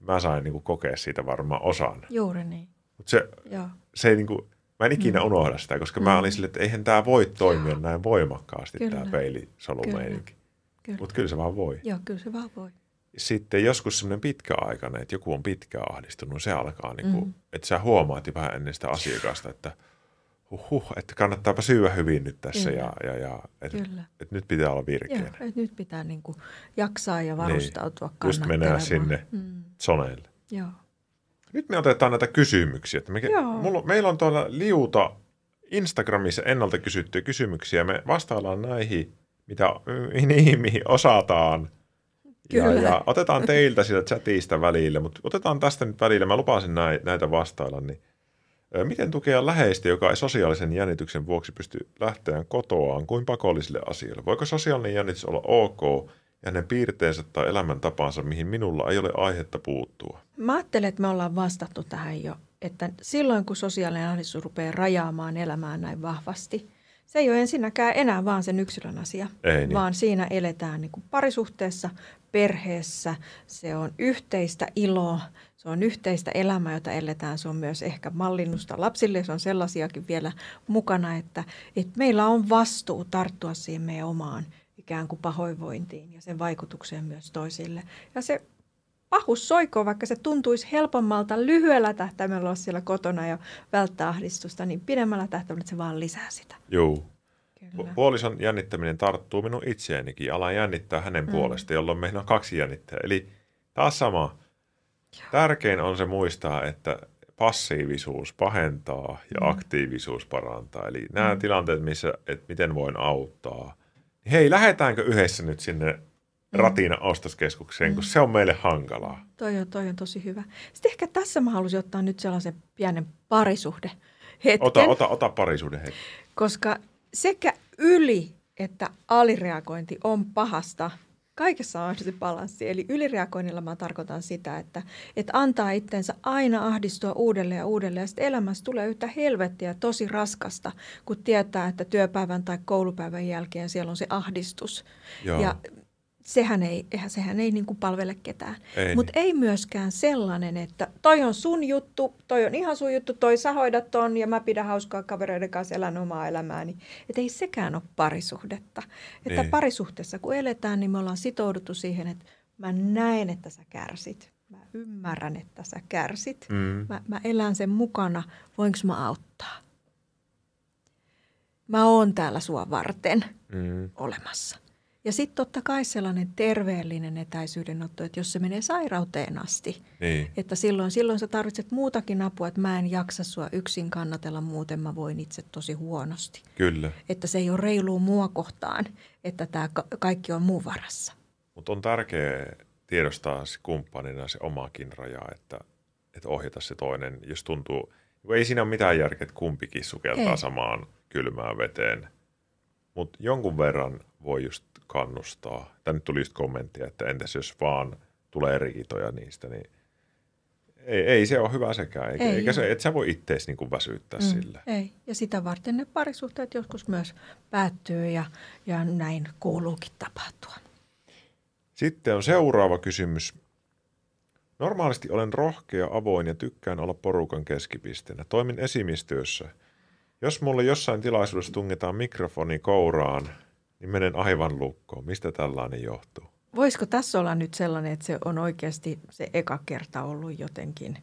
mä sain niin kuin kokea siitä varmaan osan. Juuri niin. Mutta se, Joo. se ei niin kuin, mä en ikinä mm. unohda sitä, koska mm. mä olin silleen, että eihän tämä voi toimia näin voimakkaasti, tämä peilisolu-meininki. Mutta kyllä se vaan voi. Joo, kyllä se vaan voi. Sitten joskus semmoinen pitkäaikainen, että joku on pitkään ahdistunut, se alkaa, niin kuin, mm. että sä huomaat jo vähän ennen sitä asiakasta, että huhhuh, että kannattaapa syödä hyvin nyt tässä Kyllä. ja, ja, ja että, että nyt pitää olla Joo, virkeänä. että nyt pitää niin kuin jaksaa ja varustautua Niin. Just mennään sinne Mm, zoneille. joo. Nyt me otetaan näitä kysymyksiä. Että me, Joo. mulla, meillä on tuolla liuta Instagramissa ennalta kysyttyjä kysymyksiä. Me vastaillaan näihin, mitä, mihin, mihin osataan. Ja, Kyllä. ja otetaan teiltä sitä chatista välillä, mutta otetaan tästä nyt välillä. Mä lupasin näin, näitä vastailla. Niin. Miten tukea läheistä, joka ei sosiaalisen jännityksen vuoksi pysty lähteään kotoaan kuin pakollisille asioille? Voiko sosiaalinen jännitys olla ok ja hänen piirteensä tai elämäntapansa, mihin minulla ei ole aihetta puuttua? Mä ajattelen, että me ollaan vastattu tähän jo, että silloin kun sosiaalinen ahdistus rupeaa rajaamaan elämää näin vahvasti, se ei ole ensinnäkään enää vaan sen yksilön asia, ei niin. vaan siinä eletään niin kuin parisuhteessa, perheessä, se on yhteistä iloa, se on yhteistä elämää, jota eletään. Se on myös ehkä mallinnusta lapsille, se on sellaisiakin vielä mukana, että, että meillä on vastuu tarttua siihen meidän omaan ikään kuin pahoinvointiin ja sen vaikutukseen myös toisille. Ja se pahus soiko, vaikka se tuntuisi helpommalta lyhyellä tähtäimellä olla siellä kotona ja välttää ahdistusta, niin pidemmällä tähtäimellä se vaan lisää sitä. Joo. Puolison jännittäminen tarttuu minun itseenikin. Alan jännittää hänen mm. puolesta, jolloin meillä on kaksi jännittäjää. Eli taas sama. Joo. Tärkein on se muistaa, että passiivisuus pahentaa ja mm. aktiivisuus parantaa. Eli nämä mm. tilanteet, missä, että miten voin auttaa. Hei, lähdetäänkö yhdessä nyt sinne. Ratina ostoskeskukseen, mm. kun se on meille hankalaa. Toi on, toi on tosi hyvä. Sitten ehkä tässä mä haluaisin ottaa nyt sellaisen pienen parisuhde hetken. Ota, ota, ota parisuhde hetken. Koska sekä yli että alireagointi on pahasta. Kaikessa on se balanssi. Eli ylireagoinnilla mä tarkoitan sitä, että, että antaa itsensä aina ahdistua uudelleen ja uudelleen. Ja sitten elämässä tulee yhtä helvettiä tosi raskasta, kun tietää, että työpäivän tai koulupäivän jälkeen siellä on se ahdistus. Joo. Ja sehän ei, eihän, sehän ei niin kuin palvele ketään. Mutta niin. ei myöskään sellainen, että toi on sun juttu, toi on ihan sun juttu, toi sä hoidat ton ja mä pidän hauskaa kavereiden kanssa elän omaa elämääni. Että ei sekään ole parisuhdetta. Että niin. parisuhteessa kun eletään, niin me ollaan sitouduttu siihen, että mä näen, että sä kärsit. Mä ymmärrän, että sä kärsit. Mm. Mä, mä elän sen mukana. Voinko mä auttaa? Mä oon täällä sua varten mm. olemassa. Ja sitten totta kai sellainen terveellinen etäisyydenotto, että jos se menee sairauteen asti, niin. että silloin, silloin sä tarvitset muutakin apua, että mä en jaksa sua yksin kannatella, muuten mä voin itse tosi huonosti. Kyllä. Että se ei ole reilu mua kohtaan, että tämä kaikki on muu varassa. Mutta on tärkeää tiedostaa se kumppanina se omakin raja, että, että ohjata se toinen, jos tuntuu, ei siinä ole mitään järkeä, että kumpikin sukeltaa ei. samaan kylmään veteen. Mutta jonkun verran voi just kannustaa. Tänne tuli just kommenttia, että entäs jos vaan tulee riitoja niistä, niin ei, ei se ole hyvä sekään, eikä, ei eikä se, et sä voi ittees niin väsyttää mm, sillä. Ei, ja sitä varten ne parisuhteet joskus myös päättyy ja, ja näin kuuluukin tapahtua. Sitten on seuraava kysymys. Normaalisti olen rohkea, avoin ja tykkään olla porukan keskipisteenä. Toimin esimistyössä. Jos mulle jossain tilaisuudessa tungetaan mikrofoni kouraan, niin menen aivan lukkoon. Mistä tällainen johtuu? Voisiko tässä olla nyt sellainen, että se on oikeasti se eka kerta ollut jotenkin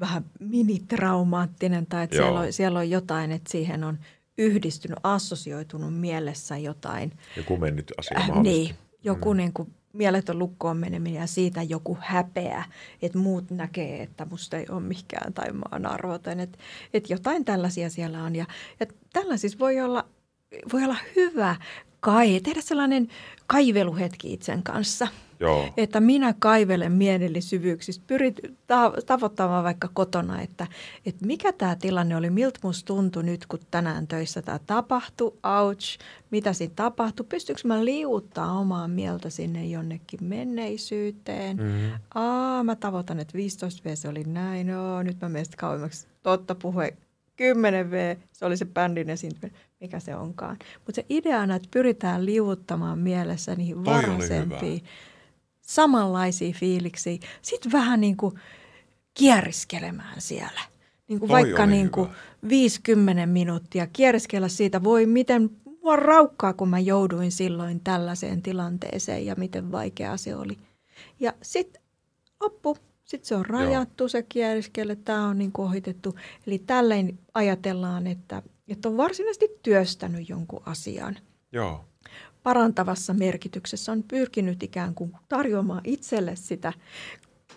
vähän minitraumaattinen tai että siellä on, siellä on jotain, että siihen on yhdistynyt, assosioitunut mielessä jotain. Joku mennyt asia äh, Niin, joku mm. niin kuin mieletön lukkoon meneminen ja siitä joku häpeä, että muut näkee, että musta ei ole mikään tai mä oon arvoton. Että, että jotain tällaisia siellä on ja, ja tällaisissa voi olla, voi olla hyvä kai, tehdä sellainen kaiveluhetki itsen kanssa. Joo. Että minä kaivelen mielellisyvyyksistä, pyrit ta- tavoittamaan vaikka kotona, että, että mikä tämä tilanne oli, miltä musta tuntui nyt, kun tänään töissä tämä tapahtui, ouch, mitä siinä tapahtui, pystyykö mä liuuttaa omaa mieltä sinne jonnekin menneisyyteen. Mm-hmm. Aa, mä tavoitan, että 15 V se oli näin, no, nyt mä menen kauemmaksi, totta puhe, 10 V, se oli se bändin esiintyminen mikä se onkaan. Mutta se ideana, että pyritään liuuttamaan mielessä niihin varaisempiin, samanlaisia fiiliksiä. Sitten vähän niin kuin kieriskelemään siellä. Niin kuin vaikka niin kuin 50 minuuttia kieriskellä siitä, voi miten mua raukkaa, kun mä jouduin silloin tällaiseen tilanteeseen ja miten vaikea se oli. Ja sitten loppu. Sitten se on rajattu Joo. se kieriskelle, tämä on niin kuin ohitettu. Eli tälleen ajatellaan, että että on varsinaisesti työstänyt jonkun asian. Joo. Parantavassa merkityksessä on pyrkinyt ikään kuin tarjoamaan itselle sitä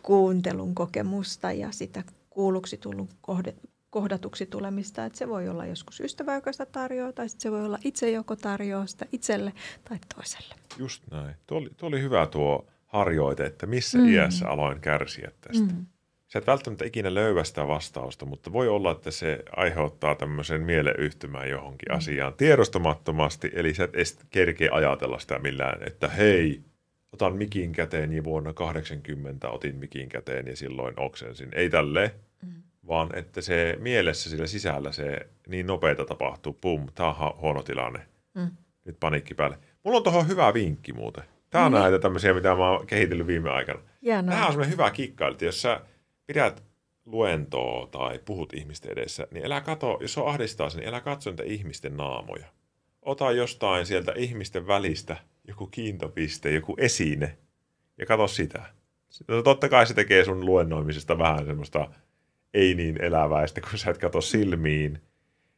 kuuntelun kokemusta ja sitä kuulluksi tullut kohde, kohdatuksi tulemista. Että se voi olla joskus ystävä, joka sitä tarjoaa, tai se voi olla itse, joko tarjoaa sitä itselle tai toiselle. Just näin. Tuo oli, tuo oli hyvä tuo harjoite, että missä mm. iässä aloin kärsiä tästä. Mm sä et välttämättä ikinä löyä sitä vastausta, mutta voi olla, että se aiheuttaa tämmöisen mieleyhtymään johonkin mm. asiaan tiedostamattomasti, eli sä et edes kerkeä ajatella sitä millään, että hei, otan mikin käteen ja vuonna 80 otin mikin käteen ja silloin oksensin. Ei tälle, mm. vaan että se mielessä sillä sisällä se niin nopeita tapahtuu, pum, tämä on huono tilanne. Mm. Nyt paniikki päälle. Mulla on tuohon hyvä vinkki muuten. Tämä on mm. näitä tämmöisiä, mitä mä oon kehitellyt viime aikana. Jano. Tämä on semmoinen hyvä kikka, että jos sä pidät luentoa tai puhut ihmisten edessä, niin älä kato, jos on ahdistaa niin älä katso niitä ihmisten naamoja. Ota jostain sieltä ihmisten välistä joku kiintopiste, joku esine ja kato sitä. No, totta kai se tekee sun luennoimisesta vähän semmoista ei niin eläväistä, kun sä et kato silmiin.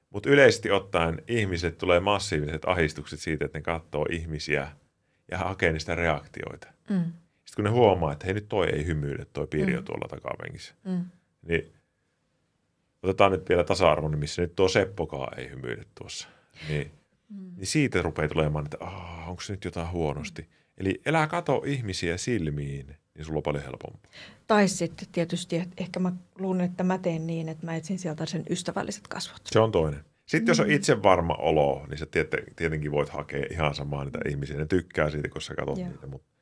Mutta yleisesti ottaen ihmiset tulee massiiviset ahistukset siitä, että ne katsoo ihmisiä ja hakee niistä reaktioita. Mm. Sitten kun ne huomaa, että hei nyt toi ei hymyile, toi piiri mm. on tuolla takapenkissä. Mm. Niin otetaan nyt vielä tasa-arvon missä nyt tuo Seppokaan ei hymyile tuossa. Niin, mm. niin siitä rupeaa tulemaan, että onko se nyt jotain huonosti. Mm. Eli elää kato ihmisiä silmiin, niin sulla on paljon helpompaa. Tai sitten tietysti, että ehkä mä luulen, että mä teen niin, että mä etsin sieltä sen ystävälliset kasvot. Se on toinen. Sitten mm. jos on mm. itse varma olo, niin sä tietenkin voit hakea ihan samaa niitä ihmisiä. Ne tykkää siitä, kun sä katsot yeah. niitä. Mutta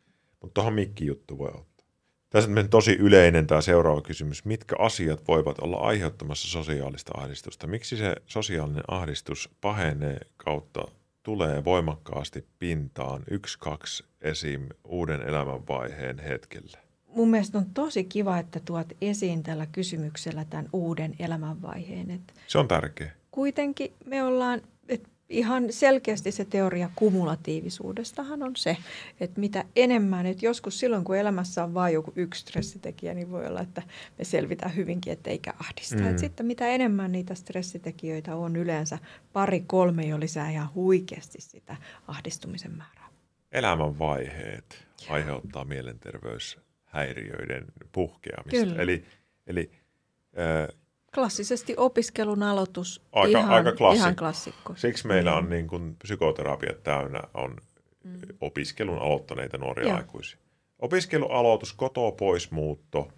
mut tuohon mikki-juttu voi ottaa. Tässä on tosi yleinen tämä seuraava kysymys. Mitkä asiat voivat olla aiheuttamassa sosiaalista ahdistusta? Miksi se sosiaalinen ahdistus pahenee kautta tulee voimakkaasti pintaan yksi, kaksi esim. uuden elämänvaiheen hetkellä? Mun mielestä on tosi kiva, että tuot esiin tällä kysymyksellä tämän uuden elämänvaiheen. Että se on tärkeä. Kuitenkin me ollaan, että ihan selkeästi se teoria kumulatiivisuudestahan on se, että mitä enemmän, että joskus silloin kun elämässä on vain joku yksi stressitekijä, niin voi olla, että me selvitään hyvinkin, että eikä ahdista. Mm. sitten mitä enemmän niitä stressitekijöitä on yleensä, pari kolme jo lisää ihan huikeasti sitä ahdistumisen määrää. Elämän vaiheet aiheuttaa mielenterveyshäiriöiden puhkeamista. Kyllä. Eli, eli äh, Klassisesti opiskelun aloitus aika, ihan, aika klassikko. ihan klassikko. Siksi meillä mm. on niin kuin psykoterapia täynnä on mm. opiskelun aloittaneita nuoria Joo. aikuisia. Opiskelualoitus, kotoa pois muutto,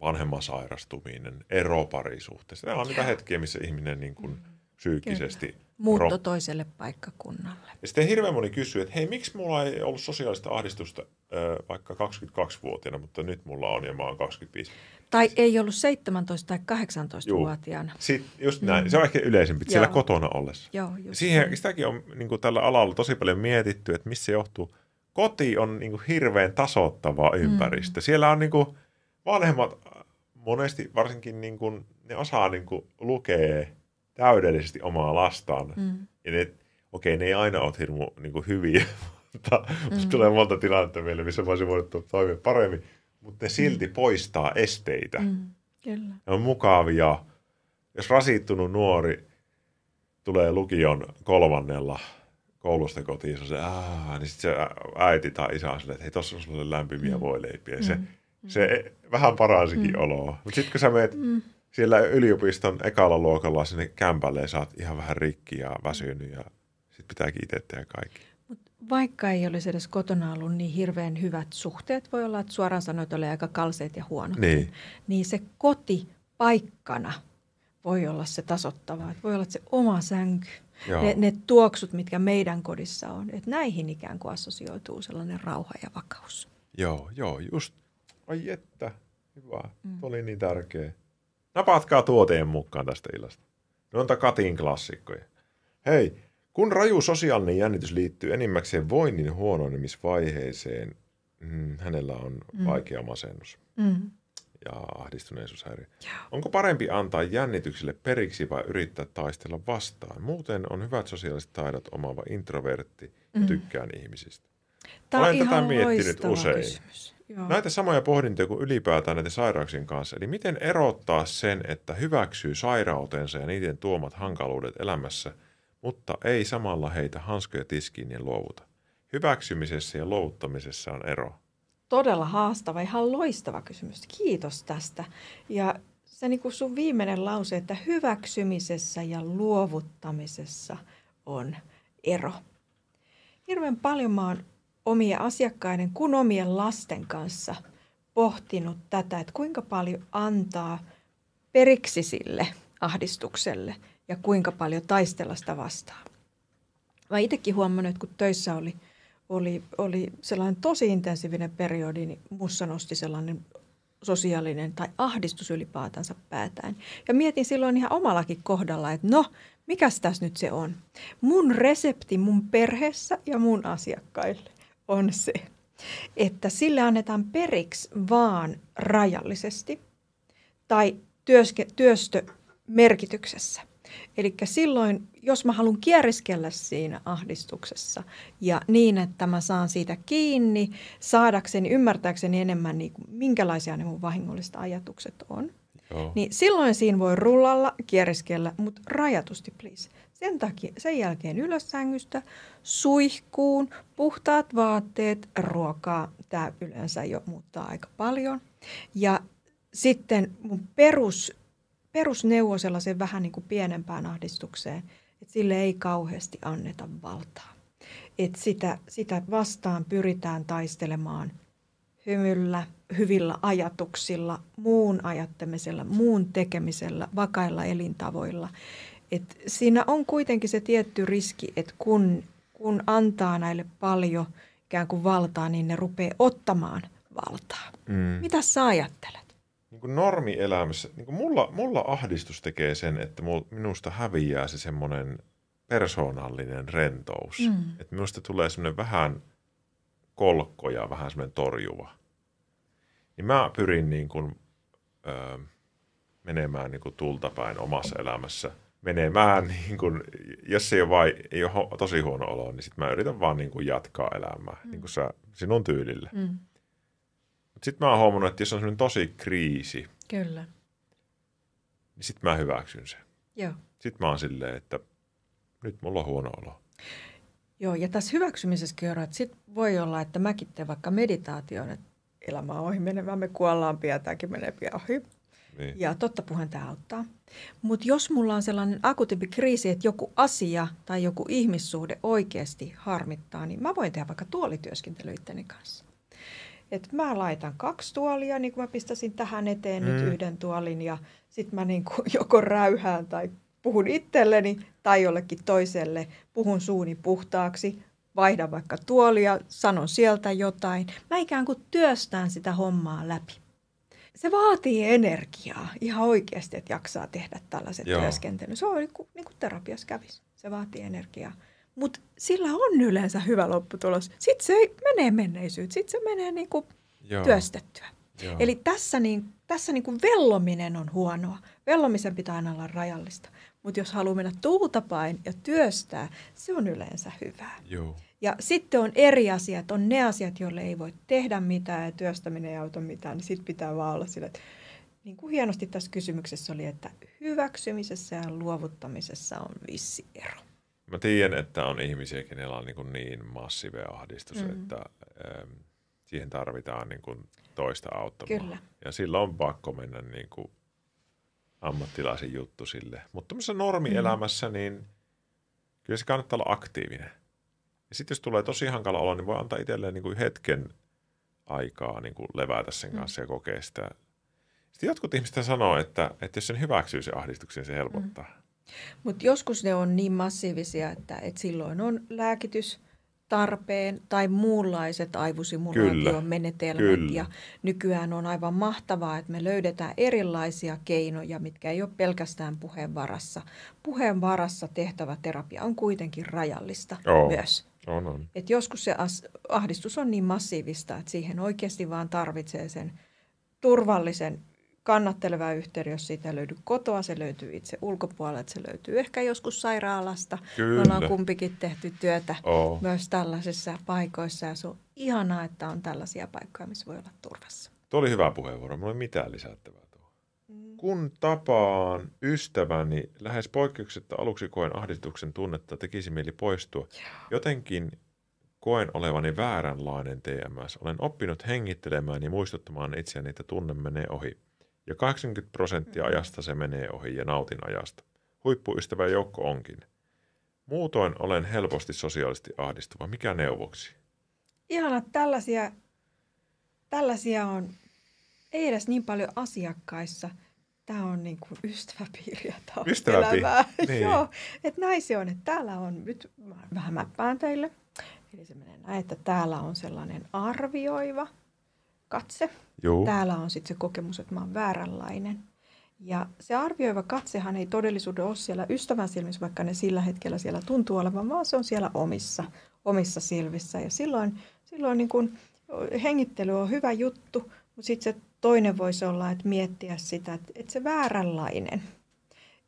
vanhemman sairastuminen, ero parisuhteessa. Nämä on niitä hetkiä, missä ihminen niin kuin psyykkisesti... Kyllä. Muutto ro- toiselle paikkakunnalle. Ja sitten hirveän moni kysyy, että hei, miksi mulla ei ollut sosiaalista ahdistusta äh, vaikka 22-vuotiaana, mutta nyt mulla on ja mä oon 25. Tai ei ollut 17 tai 18-vuotiaana. Sitten just näin. Mm. Se on ehkä yleisempi, siellä kotona ollessa. Joo, Siihen, näin. sitäkin on niin kuin tällä alalla tosi paljon mietitty, että missä se johtuu. Koti on niin kuin hirveän tasoittava ympäristö. Mm. Siellä on niin kuin, vanhemmat monesti varsinkin niin kuin, ne osaa niin kuin, lukea täydellisesti omaa lastaan. Mm. Ja ne, okei, ne ei aina ole hirmu niin kuin, hyviä, mutta mm. tulee monta tilannetta meille, missä voisi voinut toimia paremmin mutta ne silti mm. poistaa esteitä. Mm, kyllä. Ne on mukavia. Jos rasittunut nuori tulee lukion kolmannella koulusta kotiin, se, Aa, niin sitten se äiti tai isä on silleen, että hei, tossa on sulle lämpimiä mm. voileipiä. Se, mm. se vähän paransikin mm. oloa. Mutta sitten kun sä menet mm. Siellä yliopiston ekalla luokalla sinne kämpälle ja saat ihan vähän rikki ja väsynyt ja sitten pitääkin itse tehdä kaikki vaikka ei olisi edes kotona ollut niin hirveän hyvät suhteet, voi olla, että suoraan sanoit oli aika kalseet ja huonot, niin, niin se koti paikkana voi olla se tasottava. Että voi olla että se oma sänky, ne, ne tuoksut, mitkä meidän kodissa on. Että näihin ikään kuin assosioituu sellainen rauha ja vakaus. Joo, joo, just. Ai että, hyvä. Mm. Tuo oli niin tärkeä. Napatkaa tuoteen mukaan tästä illasta. Ne on Katin klassikkoja. Hei, kun raju sosiaalinen jännitys liittyy enimmäkseen voinnin huononemisvaiheeseen, mm, hänellä on mm. vaikea masennus mm. ja ahdistuneisuushäiriö. Onko parempi antaa jännitykselle periksi vai yrittää taistella vastaan? Muuten on hyvät sosiaaliset taidot omaava introvertti ja mm. tykkään ihmisistä. Tämä Olen tätä miettinyt usein. Kysymys. Joo. Näitä samoja pohdintoja kuin ylipäätään näiden sairauksien kanssa. Eli miten erottaa sen, että hyväksyy sairautensa ja niiden tuomat hankaluudet elämässä – mutta ei samalla heitä hanskoja tiskiin ja luovuta. Hyväksymisessä ja luovuttamisessa on ero. Todella haastava, ihan loistava kysymys. Kiitos tästä. Ja se niin kuin sun viimeinen lause, että hyväksymisessä ja luovuttamisessa on ero. Hirveän paljon mä oon omien asiakkaiden kuin omien lasten kanssa pohtinut tätä, että kuinka paljon antaa periksi sille ahdistukselle ja kuinka paljon taistella sitä vastaan. Mä itsekin huomannut, että kun töissä oli, oli, oli sellainen tosi intensiivinen periodi, niin mussa nosti sellainen sosiaalinen tai ahdistus ylipäätänsä päätään. Ja mietin silloin ihan omallakin kohdalla, että no, mikäs tässä nyt se on? Mun resepti mun perheessä ja mun asiakkaille on se, että sille annetaan periksi vaan rajallisesti tai työske, työstömerkityksessä. Eli silloin, jos mä haluan kieriskellä siinä ahdistuksessa ja niin, että mä saan siitä kiinni, saadakseni, ymmärtääkseni enemmän, niin kuin, minkälaisia ne mun vahingolliset ajatukset on, Joo. niin silloin siinä voi rullalla, kieriskellä, mutta rajatusti please. Sen takia sen jälkeen ylös sängystä, suihkuun, puhtaat vaatteet, ruokaa. Tämä yleensä jo muuttaa aika paljon. Ja sitten mun perus, perusneuvo sellaisen vähän niin kuin pienempään ahdistukseen, että sille ei kauheasti anneta valtaa. Että sitä, sitä vastaan pyritään taistelemaan hymyllä, hyvillä ajatuksilla, muun ajattamisella, muun tekemisellä, vakailla elintavoilla. Et siinä on kuitenkin se tietty riski, että kun, kun antaa näille paljon ikään kuin valtaa, niin ne rupeaa ottamaan valtaa. Mm. Mitä sä ajattelet? Niin kuin normielämässä, niin kuin mulla, mulla ahdistus tekee sen, että minusta häviää se semmoinen persoonallinen rentous. Mm. Että minusta tulee semmoinen vähän kolkko ja vähän semmoinen torjuva. Niin mä pyrin niin kuin, ö, menemään niin kuin tultapäin omassa elämässä – menemään, niin kun, jos ei ole, vai, ei ole tosi huono olo, niin sitten mä yritän vaan niin kun jatkaa elämää mm. niin kun sä, sinun tyylillä. Mm. Sitten mä oon huomannut, että jos on sellainen tosi kriisi, Kyllä. niin sitten mä hyväksyn sen. Joo. Sitten mä oon silleen, että nyt mulla on huono olo. Joo, ja tässä hyväksymisessä kerroin, että sitten voi olla, että mäkin teen vaikka meditaation, että elämä on ohi menevä, me kuollaan pian, tämäkin menee pian ohi. Niin. Ja totta puheen tämä auttaa. Mutta jos mulla on sellainen akuutimpi kriisi, että joku asia tai joku ihmissuhde oikeasti harmittaa, niin mä voin tehdä vaikka tuolityöskentely itteni kanssa. Et mä laitan kaksi tuolia, niin kuin mä pistäisin tähän eteen mm. nyt yhden tuolin ja sitten mä niin kuin joko räyhään tai puhun itselleni tai jollekin toiselle, puhun suuni puhtaaksi, vaihdan vaikka tuolia, sanon sieltä jotain. Mä ikään kuin työstään sitä hommaa läpi se vaatii energiaa ihan oikeasti, että jaksaa tehdä tällaiset Joo. työskentelyt. Se on niin kuin, niin kuin terapiassa kävisi. Se vaatii energiaa. Mutta sillä on yleensä hyvä lopputulos. Sitten se menee menneisyyteen. Sitten se menee niin kuin työstettyä. Joo. Eli tässä, niin, tässä niin kuin vellominen on huonoa. Vellomisen pitää aina olla rajallista. Mutta jos haluaa mennä tuutapain ja työstää, se on yleensä hyvää. Joo. Ja sitten on eri asiat, on ne asiat, joille ei voi tehdä mitään ja työstäminen ei auta mitään, niin sitten pitää vaan olla sillä, että niin kuin hienosti tässä kysymyksessä oli, että hyväksymisessä ja luovuttamisessa on vissi ero. Mä tiedän, että on ihmisiä, kenellä on niin, kuin niin massiivinen ahdistus, mm-hmm. että ähm, siihen tarvitaan niin kuin toista auttamaan. Kyllä. Ja silloin on pakko mennä niin kuin ammattilaisen juttu sille. Mutta tämmöisessä normielämässä, mm-hmm. niin kyllä se kannattaa olla aktiivinen. Sitten jos tulee tosi hankala olo, niin voi antaa itselleen niin kuin hetken aikaa niin kuin levätä sen mm. kanssa mm. ja kokea sitä. Sitten jotkut ihmiset sanoo, että, että jos sen hyväksyy se ahdistuksen, se helpottaa. Mm. Mutta joskus ne on niin massiivisia, että, että silloin on lääkitys tarpeen tai muunlaiset aivosimulaation menetelmät. Kyllä. Ja nykyään on aivan mahtavaa, että me löydetään erilaisia keinoja, mitkä ei ole pelkästään puheen varassa. Puheen varassa tehtävä terapia on kuitenkin rajallista Oo. myös. On, on. Et joskus se ahdistus on niin massiivista, että siihen oikeasti vaan tarvitsee sen turvallisen kannatteleva yhteyden, jos siitä löytyy kotoa, se löytyy itse ulkopuolelta, se löytyy ehkä joskus sairaalasta. Kyllä. Me ollaan kumpikin tehty työtä Oo. myös tällaisissa paikoissa ja se on ihanaa, että on tällaisia paikkoja, missä voi olla turvassa. Tuo oli hyvä puheenvuoro, mulla ei mitään lisättävää. Kun tapaan ystäväni, lähes poikkeuksetta aluksi koen ahdistuksen tunnetta, tekisi mieli poistua. Jotenkin koen olevani vääränlainen TMS. Olen oppinut hengittelemään ja muistuttamaan itseäni, että tunne menee ohi ja 80 prosenttia mm. ajasta se menee ohi ja nautin ajasta. Huippuystävä joukko onkin. Muutoin olen helposti sosiaalisesti ahdistuva. Mikä neuvoksi? Ihana, tällaisia, tällaisia on ei edes niin paljon asiakkaissa. Tämä on niin kuin ystäväpiiriä, tämä on Ystäväpiiri, elämää. niin. Joo, että näin se on, että täällä on, nyt mä vähän mäppään teille. Eli se menee näin, että täällä on sellainen arvioiva katse. Juu. Täällä on sitten se kokemus, että mä oon vääränlainen. Ja se arvioiva katsehan ei todellisuuden ole siellä ystävän silmissä, vaikka ne sillä hetkellä siellä tuntuu olevan, vaan se on siellä omissa, omissa silmissä. Ja silloin, silloin niin kun hengittely on hyvä juttu, mutta sitten se toinen voisi olla, että miettiä sitä, että, että se vääränlainen,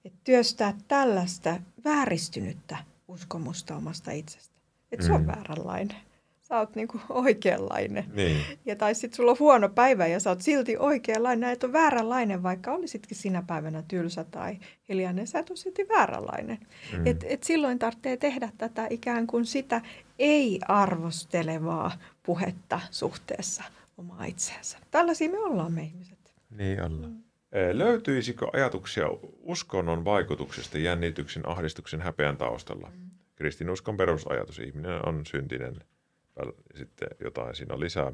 että työstää tällaista vääristynyttä uskomusta omasta itsestä. Että mm. se on Mm. vääränlainen. Sä oot niinku oikeanlainen. Niin. Ja tai sitten sulla on huono päivä ja sä oot silti oikeanlainen, et on vääränlainen, vaikka olisitkin sinä päivänä tylsä tai hiljainen, sä et ole silti vääränlainen. Mm. Et, et silloin tarvitsee tehdä tätä ikään kuin sitä ei-arvostelevaa puhetta suhteessa omaa itseensä. Tällaisia me ollaan me ihmiset. Niin ollaan. Mm. Löytyisikö ajatuksia uskonnon vaikutuksesta jännityksen, ahdistuksen, häpeän taustalla? Mm. Kristinuskon perusajatus, ihminen on syntinen, Väl- sitten jotain siinä on lisää.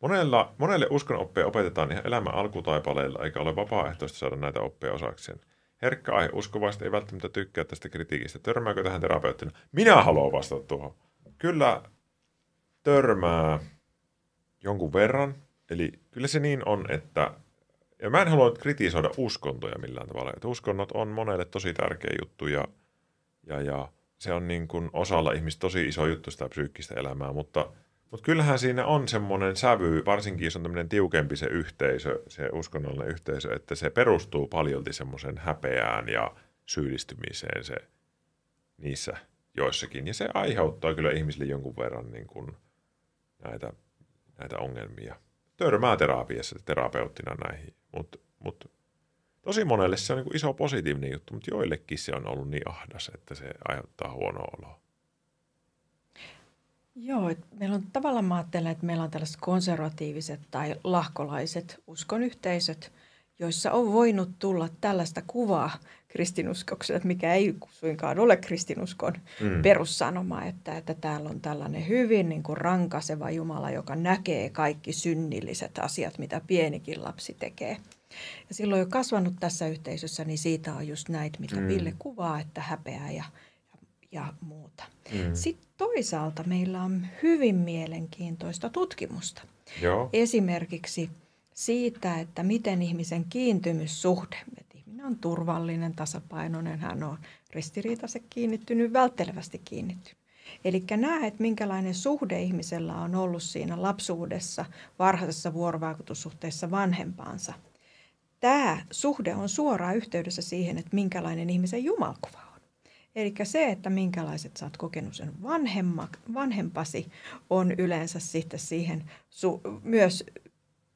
Monella, monelle uskonoppeja opetetaan ihan elämän alkutaipaleilla, eikä ole vapaaehtoista saada näitä oppeja osakseen. Herkkä aihe uskovaiset ei välttämättä tykkää tästä kritiikistä. Törmääkö tähän terapeuttina? Minä haluan vastata tuohon. Kyllä törmää jonkun verran. Eli kyllä se niin on, että ja mä en halua nyt kritisoida uskontoja millään tavalla. Että uskonnot on monelle tosi tärkeä juttu ja, ja, ja se on niin kuin osalla ihmistä tosi iso juttu sitä psyykkistä elämää, mutta, mutta kyllähän siinä on semmoinen sävy, varsinkin jos on tämmöinen tiukempi se yhteisö, se uskonnollinen yhteisö, että se perustuu paljolti semmoisen häpeään ja syyllistymiseen se niissä joissakin. Ja se aiheuttaa kyllä ihmisille jonkun verran niin kuin näitä, näitä ongelmia. Törmää terapiassa terapeuttina näihin, mutta mut, tosi monelle se on niin kuin iso positiivinen juttu, mutta joillekin se on ollut niin ahdas, että se aiheuttaa huonoa oloa. Joo, et meillä on tavallaan mä ajattelen, että meillä on tällaiset konservatiiviset tai lahkolaiset uskonyhteisöt, joissa on voinut tulla tällaista kuvaa kristinuskokselle, mikä ei suinkaan ole kristinuskon Mm. perussanoma, että, että täällä on tällainen hyvin niin kuin rankaseva Jumala, joka näkee kaikki synnilliset asiat, mitä pienikin lapsi tekee. Ja silloin jo kasvanut tässä yhteisössä, niin siitä on just näitä, mitä Mm. Ville kuvaa, että häpeää ja, ja, ja muuta. Mm. Sitten toisaalta meillä on hyvin mielenkiintoista tutkimusta. Joo. Esimerkiksi siitä, että miten ihmisen kiintymyssuhde, että ihminen on turvallinen, tasapainoinen, hän on ristiriitaisen kiinnittynyt, välttelevästi kiinnittynyt. Eli näe, että minkälainen suhde ihmisellä on ollut siinä lapsuudessa, varhaisessa vuorovaikutussuhteessa vanhempaansa. Tämä suhde on suoraan yhteydessä siihen, että minkälainen ihmisen jumalkuva on. Eli se, että minkälaiset oot kokenut sen vanhemma, vanhempasi, on yleensä sitten siihen su, myös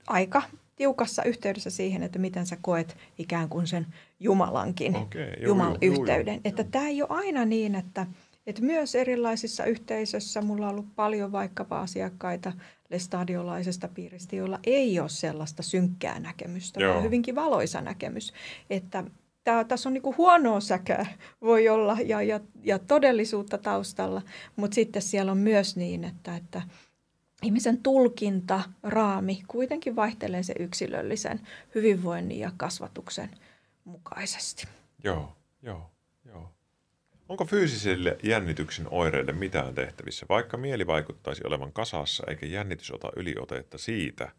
aika tiukassa yhteydessä siihen, että miten sä koet ikään kuin sen Jumalankin Okei, joo, Jumal-yhteyden. joo, joo, että tämä ei ole aina niin, että, että myös erilaisissa yhteisöissä, mulla on ollut paljon vaikkapa asiakkaita lestadiolaisesta piiristä, joilla ei ole sellaista synkkää näkemystä, Joo. vaan hyvinkin valoisa näkemys. Että tää, tässä on niinku huonoa säkää voi olla ja, ja, ja todellisuutta taustalla, mutta sitten siellä on myös niin, että, että ihmisen tulkinta, raami kuitenkin vaihtelee se yksilöllisen hyvinvoinnin ja kasvatuksen mukaisesti. Joo, joo, joo. Onko fyysiselle jännityksen oireille mitään tehtävissä, vaikka mieli vaikuttaisi olevan kasassa eikä jännitys ota yliotetta siitä,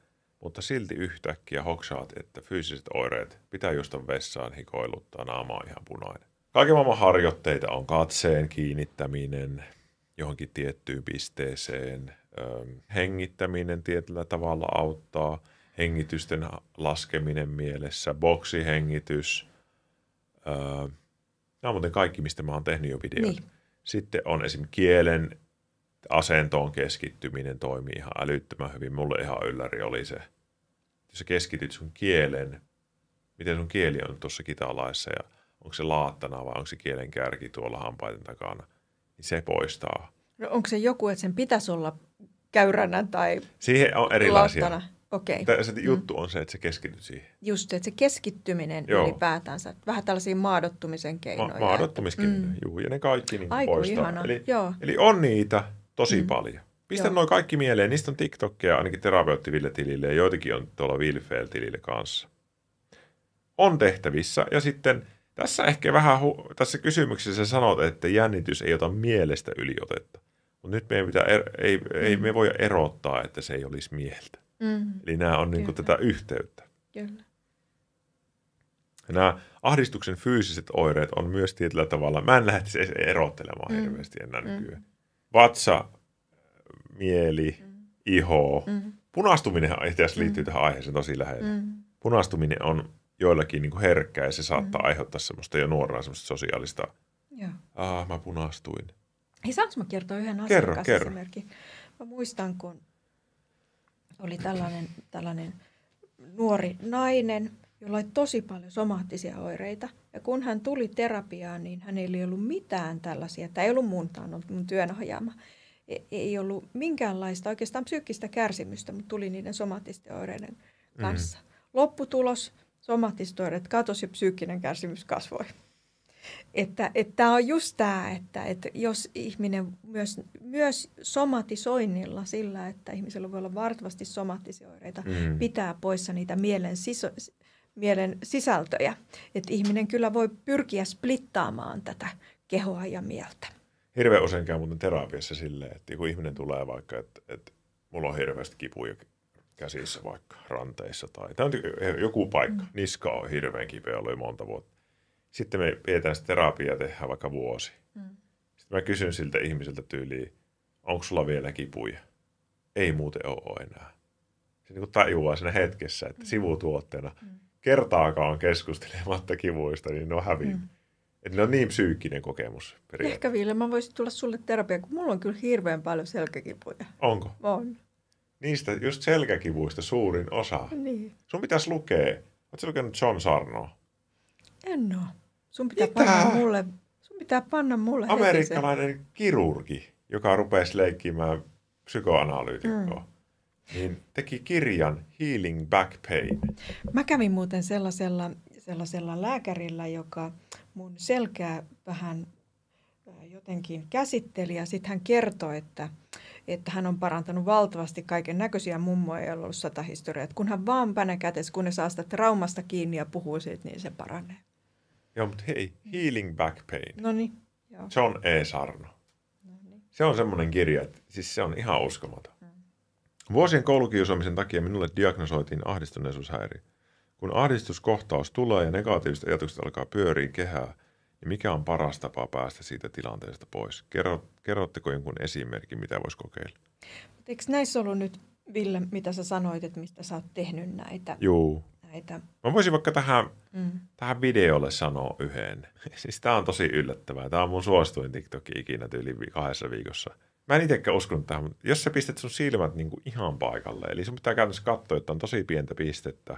mutta silti yhtäkkiä hoksaat, että fyysiset oireet pitää juosta vessaan, hikoiluttaa, naama on ihan punainen. Kaiken maailman harjoitteita on katseen kiinnittäminen johonkin tiettyyn pisteeseen, hengittäminen tietyllä tavalla auttaa, hengitysten laskeminen mielessä, boksihengitys, nämä on muuten kaikki, mistä mä oon tehnyt jo videoita. Niin. Sitten on esim. kielen asentoon keskittyminen toimii ihan älyttömän hyvin. Mulle ihan ylläri oli se, jos sä keskityt sun kielen, miten sun kieli on tuossa kitalaissa ja onko se laattana vai onko se kielen kärki tuolla hampaiden takana, niin se poistaa. No onko se joku, että sen pitäisi olla käyränä tai Siihen on erilaisia. Okei. Tää- Se juttu on se, että sä keskityt siihen. Just, että se keskittyminen Joo. Ylipäätänsä. Vähän tällaisia maadottumisen keinoja. Ma- maadottumiskeinoja, Mm. mm. juu, ja ne kaikki niin Aiku poistaa. ihana, Eli, joo. eli on niitä tosi mm. Mm. paljon. Pistä noin kaikki mieleen. Niistä on TikTokia ainakin terapeuttiville tilille ja joitakin on tuolla Wilfel-tilille kanssa. On tehtävissä. Ja sitten tässä ehkä vähän, hu- tässä kysymyksessä sanot, että jännitys ei ota mielestä yliotetta. Mutta nyt meidän pitää, er- ei, ei me voi erottaa, että se ei olisi mieltä. Mm. Eli nämä on niin Kyllä. tätä yhteyttä. Kyllä. Ja nämä ahdistuksen fyysiset oireet on myös tietyllä tavalla, mä en lähtisi edes erottelemaan Mm. mm. hirveästi enää Mm. nykyään. Vatsa, mieli, Mm. iho. Mm. Punastuminen itse asiassa liittyy Mm. tähän aiheeseen tosi lähelle. Mm. Punastuminen on joillakin niin kuin herkkää ja se saattaa Mm. aiheuttaa semmoista jo nuoraan semmoista sosiaalista, ah mä punastuin. Hei, saanko mä kertoa yhden Kerro, asiakasesimerkin? Mä muistan, kun oli tällainen, tällainen nuori nainen, jolla oli tosi paljon somaattisia oireita. Ja kun hän tuli terapiaan, niin hänellä ei ollut mitään tällaisia. Tämä ei ollut mun, tämä on ollut mun työnohjaama. E- Ei ollut minkäänlaista oikeastaan psyykkistä kärsimystä, mutta tuli niiden somaattisten oireiden kanssa. Mm. Lopputulos, somaattiset oireet katosi ja psyykkinen kärsimys kasvoi. Että, että tämä on just tämä, että, että jos ihminen myös, myös somatisoinnilla sillä, että ihmisellä voi olla valtavasti somaattisia oireita, Mm. pitää poissa niitä mielen, siso, mielen sisältöjä. Että ihminen kyllä voi pyrkiä splittaamaan tätä kehoa ja mieltä. Hirveän usein käy muuten terapiassa silleen, että kun ihminen tulee vaikka, että, että mulla on hirveästi kipuja käsissä vaikka ranteissa tai, tai joku paikka, mm. niska on hirveän kipeä jo monta vuotta. Sitten me pidetään sitä terapiaa ja tehdään vaikka vuosi. Mm. Sitten mä kysyn siltä ihmiseltä tyyliin, onko sulla vielä kipuja? Ei muuten ole enää. Se niin tajuaa siinä hetkessä, että sivutuotteena Mm. kertaakaan keskustelematta kivuista, niin ne on hävinnyt. Mm. Että ne on niin psyykkinen kokemus. Ehkä Ville, mä voisin tulla sulle terapiaan, kun mulla on kyllä hirveän paljon selkäkipuja. Onko? On. Niistä just selkäkivuista suurin osa. Niin. Sun pitäisi lukea. Oletko lukenut John Sarnoa? En oo. Sun pitää Mitä? panna mulle, sun pitää panna mulle heti se. Amerikkalainen kirurgi, joka rupesi leikkimään psykoanalyytikkoa, mm. niin teki kirjan Healing Back Pain. Mä kävin muuten sellaisella, sellaisella lääkärillä, joka mun selkää vähän jotenkin käsitteli ja sitten hän kertoi, että, että hän on parantanut valtavasti kaiken näköisiä mummoja, joilla on ollut sata historiaa. Että kun hän vaan pänä kätes, kun ne saa sitä traumasta kiinni ja puhuu siitä, niin se paranee. Joo, mutta hei, Healing Back Pain. No niin, joo. John E. Sarno. No niin. Se on semmoinen kirja, että siis se on ihan uskomaton. Vuosien koulukiusaamisen takia minulle diagnosoitiin ahdistuneisuushäiriö. Kun ahdistuskohtaus tulee ja negatiiviset ajatukset alkaa pyöriä kehää, niin mikä on paras tapa päästä siitä tilanteesta pois? Kerro, kerrotteko jonkun esimerkin, mitä voisi kokeilla? Mutta eikö näissä ollut nyt, Ville, mitä sä sanoit, että mistä sä oot tehnyt näitä? Juu. Näitä Mä voisin vaikka tähän, mm. tähän videolle sanoa yhden. Siis tää on tosi yllättävää. Tää on mun suosituin TikTok ikinä tyyli kahdessa viikossa. Mä en itsekään uskonut tähän, mutta jos sä pistät sun silmät niinku ihan paikalle, eli sun pitää käytännössä katsoa, että on tosi pientä pistettä,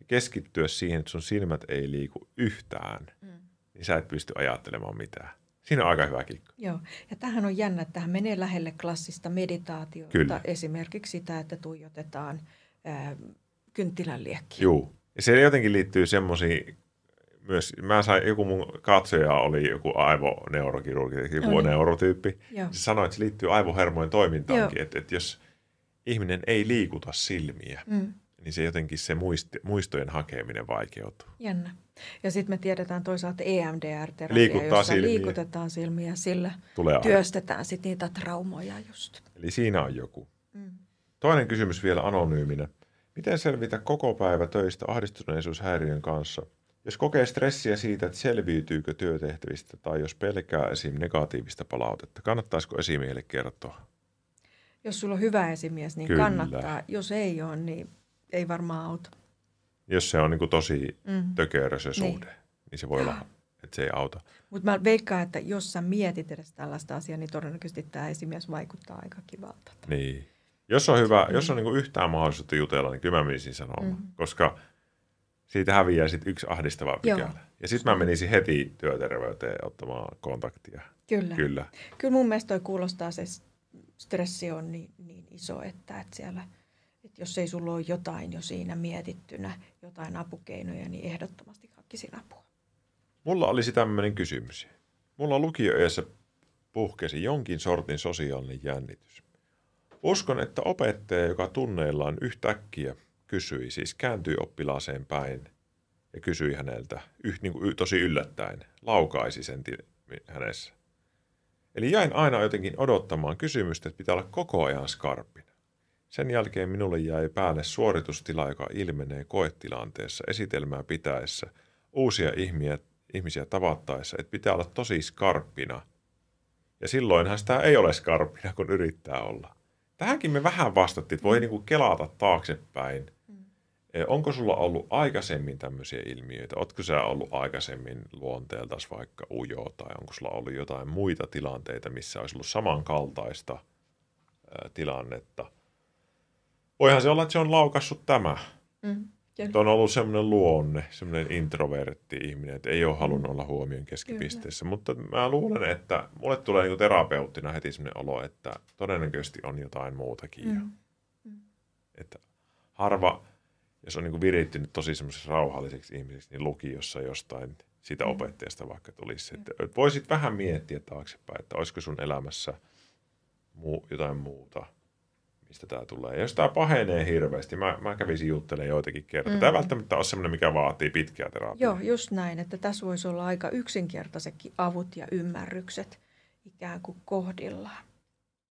ja keskittyä siihen, että sun silmät ei liiku yhtään, Mm. niin sä et pysty ajattelemaan mitään. Siinä on aika hyvä kikko. Joo, ja tähän on jännä, että tähän menee lähelle klassista meditaatiota, Kyllä. esimerkiksi sitä, että tuijotetaan ää, kynttilän liekkiä. Juu. Ja se jotenkin liittyy semmoisiin, myös, mä sain, joku mun katsoja oli joku aivoneurokirurgi, joku No niin. neurotyyppi. Joo. Se sanoi, että se liittyy aivohermojen toimintaankin, Joo. että, että jos ihminen ei liikuta silmiä, Mm, niin se jotenkin se muisti, muistojen hakeminen vaikeutuu. jännä. Ja sitten me tiedetään toisaalta EMDR-terapia, Liikuttaa jossa silmiä. liikutetaan silmiä, sillä Tulee työstetään sitten niitä traumoja just. Eli siinä on joku. Mm. Toinen kysymys vielä anonyyminä. Miten selvitä koko päivä töistä ahdistuneisuushäiriön kanssa? Jos kokee stressiä siitä, että selviytyykö työtehtävistä tai jos pelkää esim. negatiivista palautetta, kannattaisiko esimiehelle kertoa? Jos sulla on hyvä esimies, niin Kyllä. kannattaa. Jos ei ole, niin ei varmaan auta. Jos se on niin kuin tosi Mm. tökerö se suhde, niin. niin se voi olla, että se ei auta. Mutta mä veikkaan, että jos sä mietit edes tällaista asiaa, niin todennäköisesti tämä esimies vaikuttaa aika kivalta. Niin. Jos on hyvä, Mm. jos on niin kuin yhtään mahdollisuutta jutella, niin kyllä mä menisin sanomaan, Mm. koska siitä häviää sitten yksi ahdistava pykälä. Ja sitten mä menisin heti työterveyteen ottamaan kontaktia. Kyllä. Kyllä. Kyllä mun mielestä toi kuulostaa, se stressi on niin, niin iso, että, että siellä, että jos ei sulla ole jotain jo siinä mietittynä, jotain apukeinoja, niin ehdottomasti hakisin apua. Mulla olisi tämmöinen kysymys. Mulla lukioiässä puhkesi jonkin sortin sosiaalinen jännitys. Uskon, että opettaja, joka tunneillaan yhtäkkiä kysyi, siis kääntyi oppilaaseen päin ja kysyi häneltä yh, niin kuin, tosi yllättäen, laukaisi sen hänessä. Eli jäin aina jotenkin odottamaan kysymystä, että pitää olla koko ajan skarppina. Sen jälkeen minulle jäi päälle suoritustila, joka ilmenee koetilanteessa, esitelmää pitäessä, uusia ihmiä, ihmisiä tavattaessa, että pitää olla tosi skarppina. Ja silloinhan sitä ei ole skarppina, kun yrittää olla. Tähänkin me vähän vastattiin, että voi niinku kelata taaksepäin. Mm. Onko sulla ollut aikaisemmin tämmöisiä ilmiöitä? Oletko sä ollut aikaisemmin luonteeltas vaikka ujo tai onko sulla ollut jotain muita tilanteita, missä olisi ollut samankaltaista tilannetta? Voihan se olla, että se on laukassut tämä. Mm. Että on ollut semmoinen luonne, semmoinen introvertti ihminen, että ei ole halunnut olla huomion keskipisteessä. Kyllä. Mutta mä luulen, että mulle tulee niin terapeuttina heti semmoinen olo, että todennäköisesti on jotain muutakin. Mm. Mm. Että harva, jos on niin virittynyt tosi semmoiseksi rauhalliseksi ihmiseksi, niin lukiossa jostain siitä mm. opettajasta vaikka tulisi. Että voisit vähän miettiä taaksepäin, että olisiko sun elämässä muu, jotain muuta – mistä tämä tulee. Ja jos tämä pahenee hirveästi, mä, mä kävisin juttelemaan joitakin kertaa. Mm. Tämä välttämättä ole sellainen, mikä vaatii pitkää terapiaa. Joo, just näin, että tässä voisi olla aika yksinkertaisetkin avut ja ymmärrykset ikään kuin kohdillaan.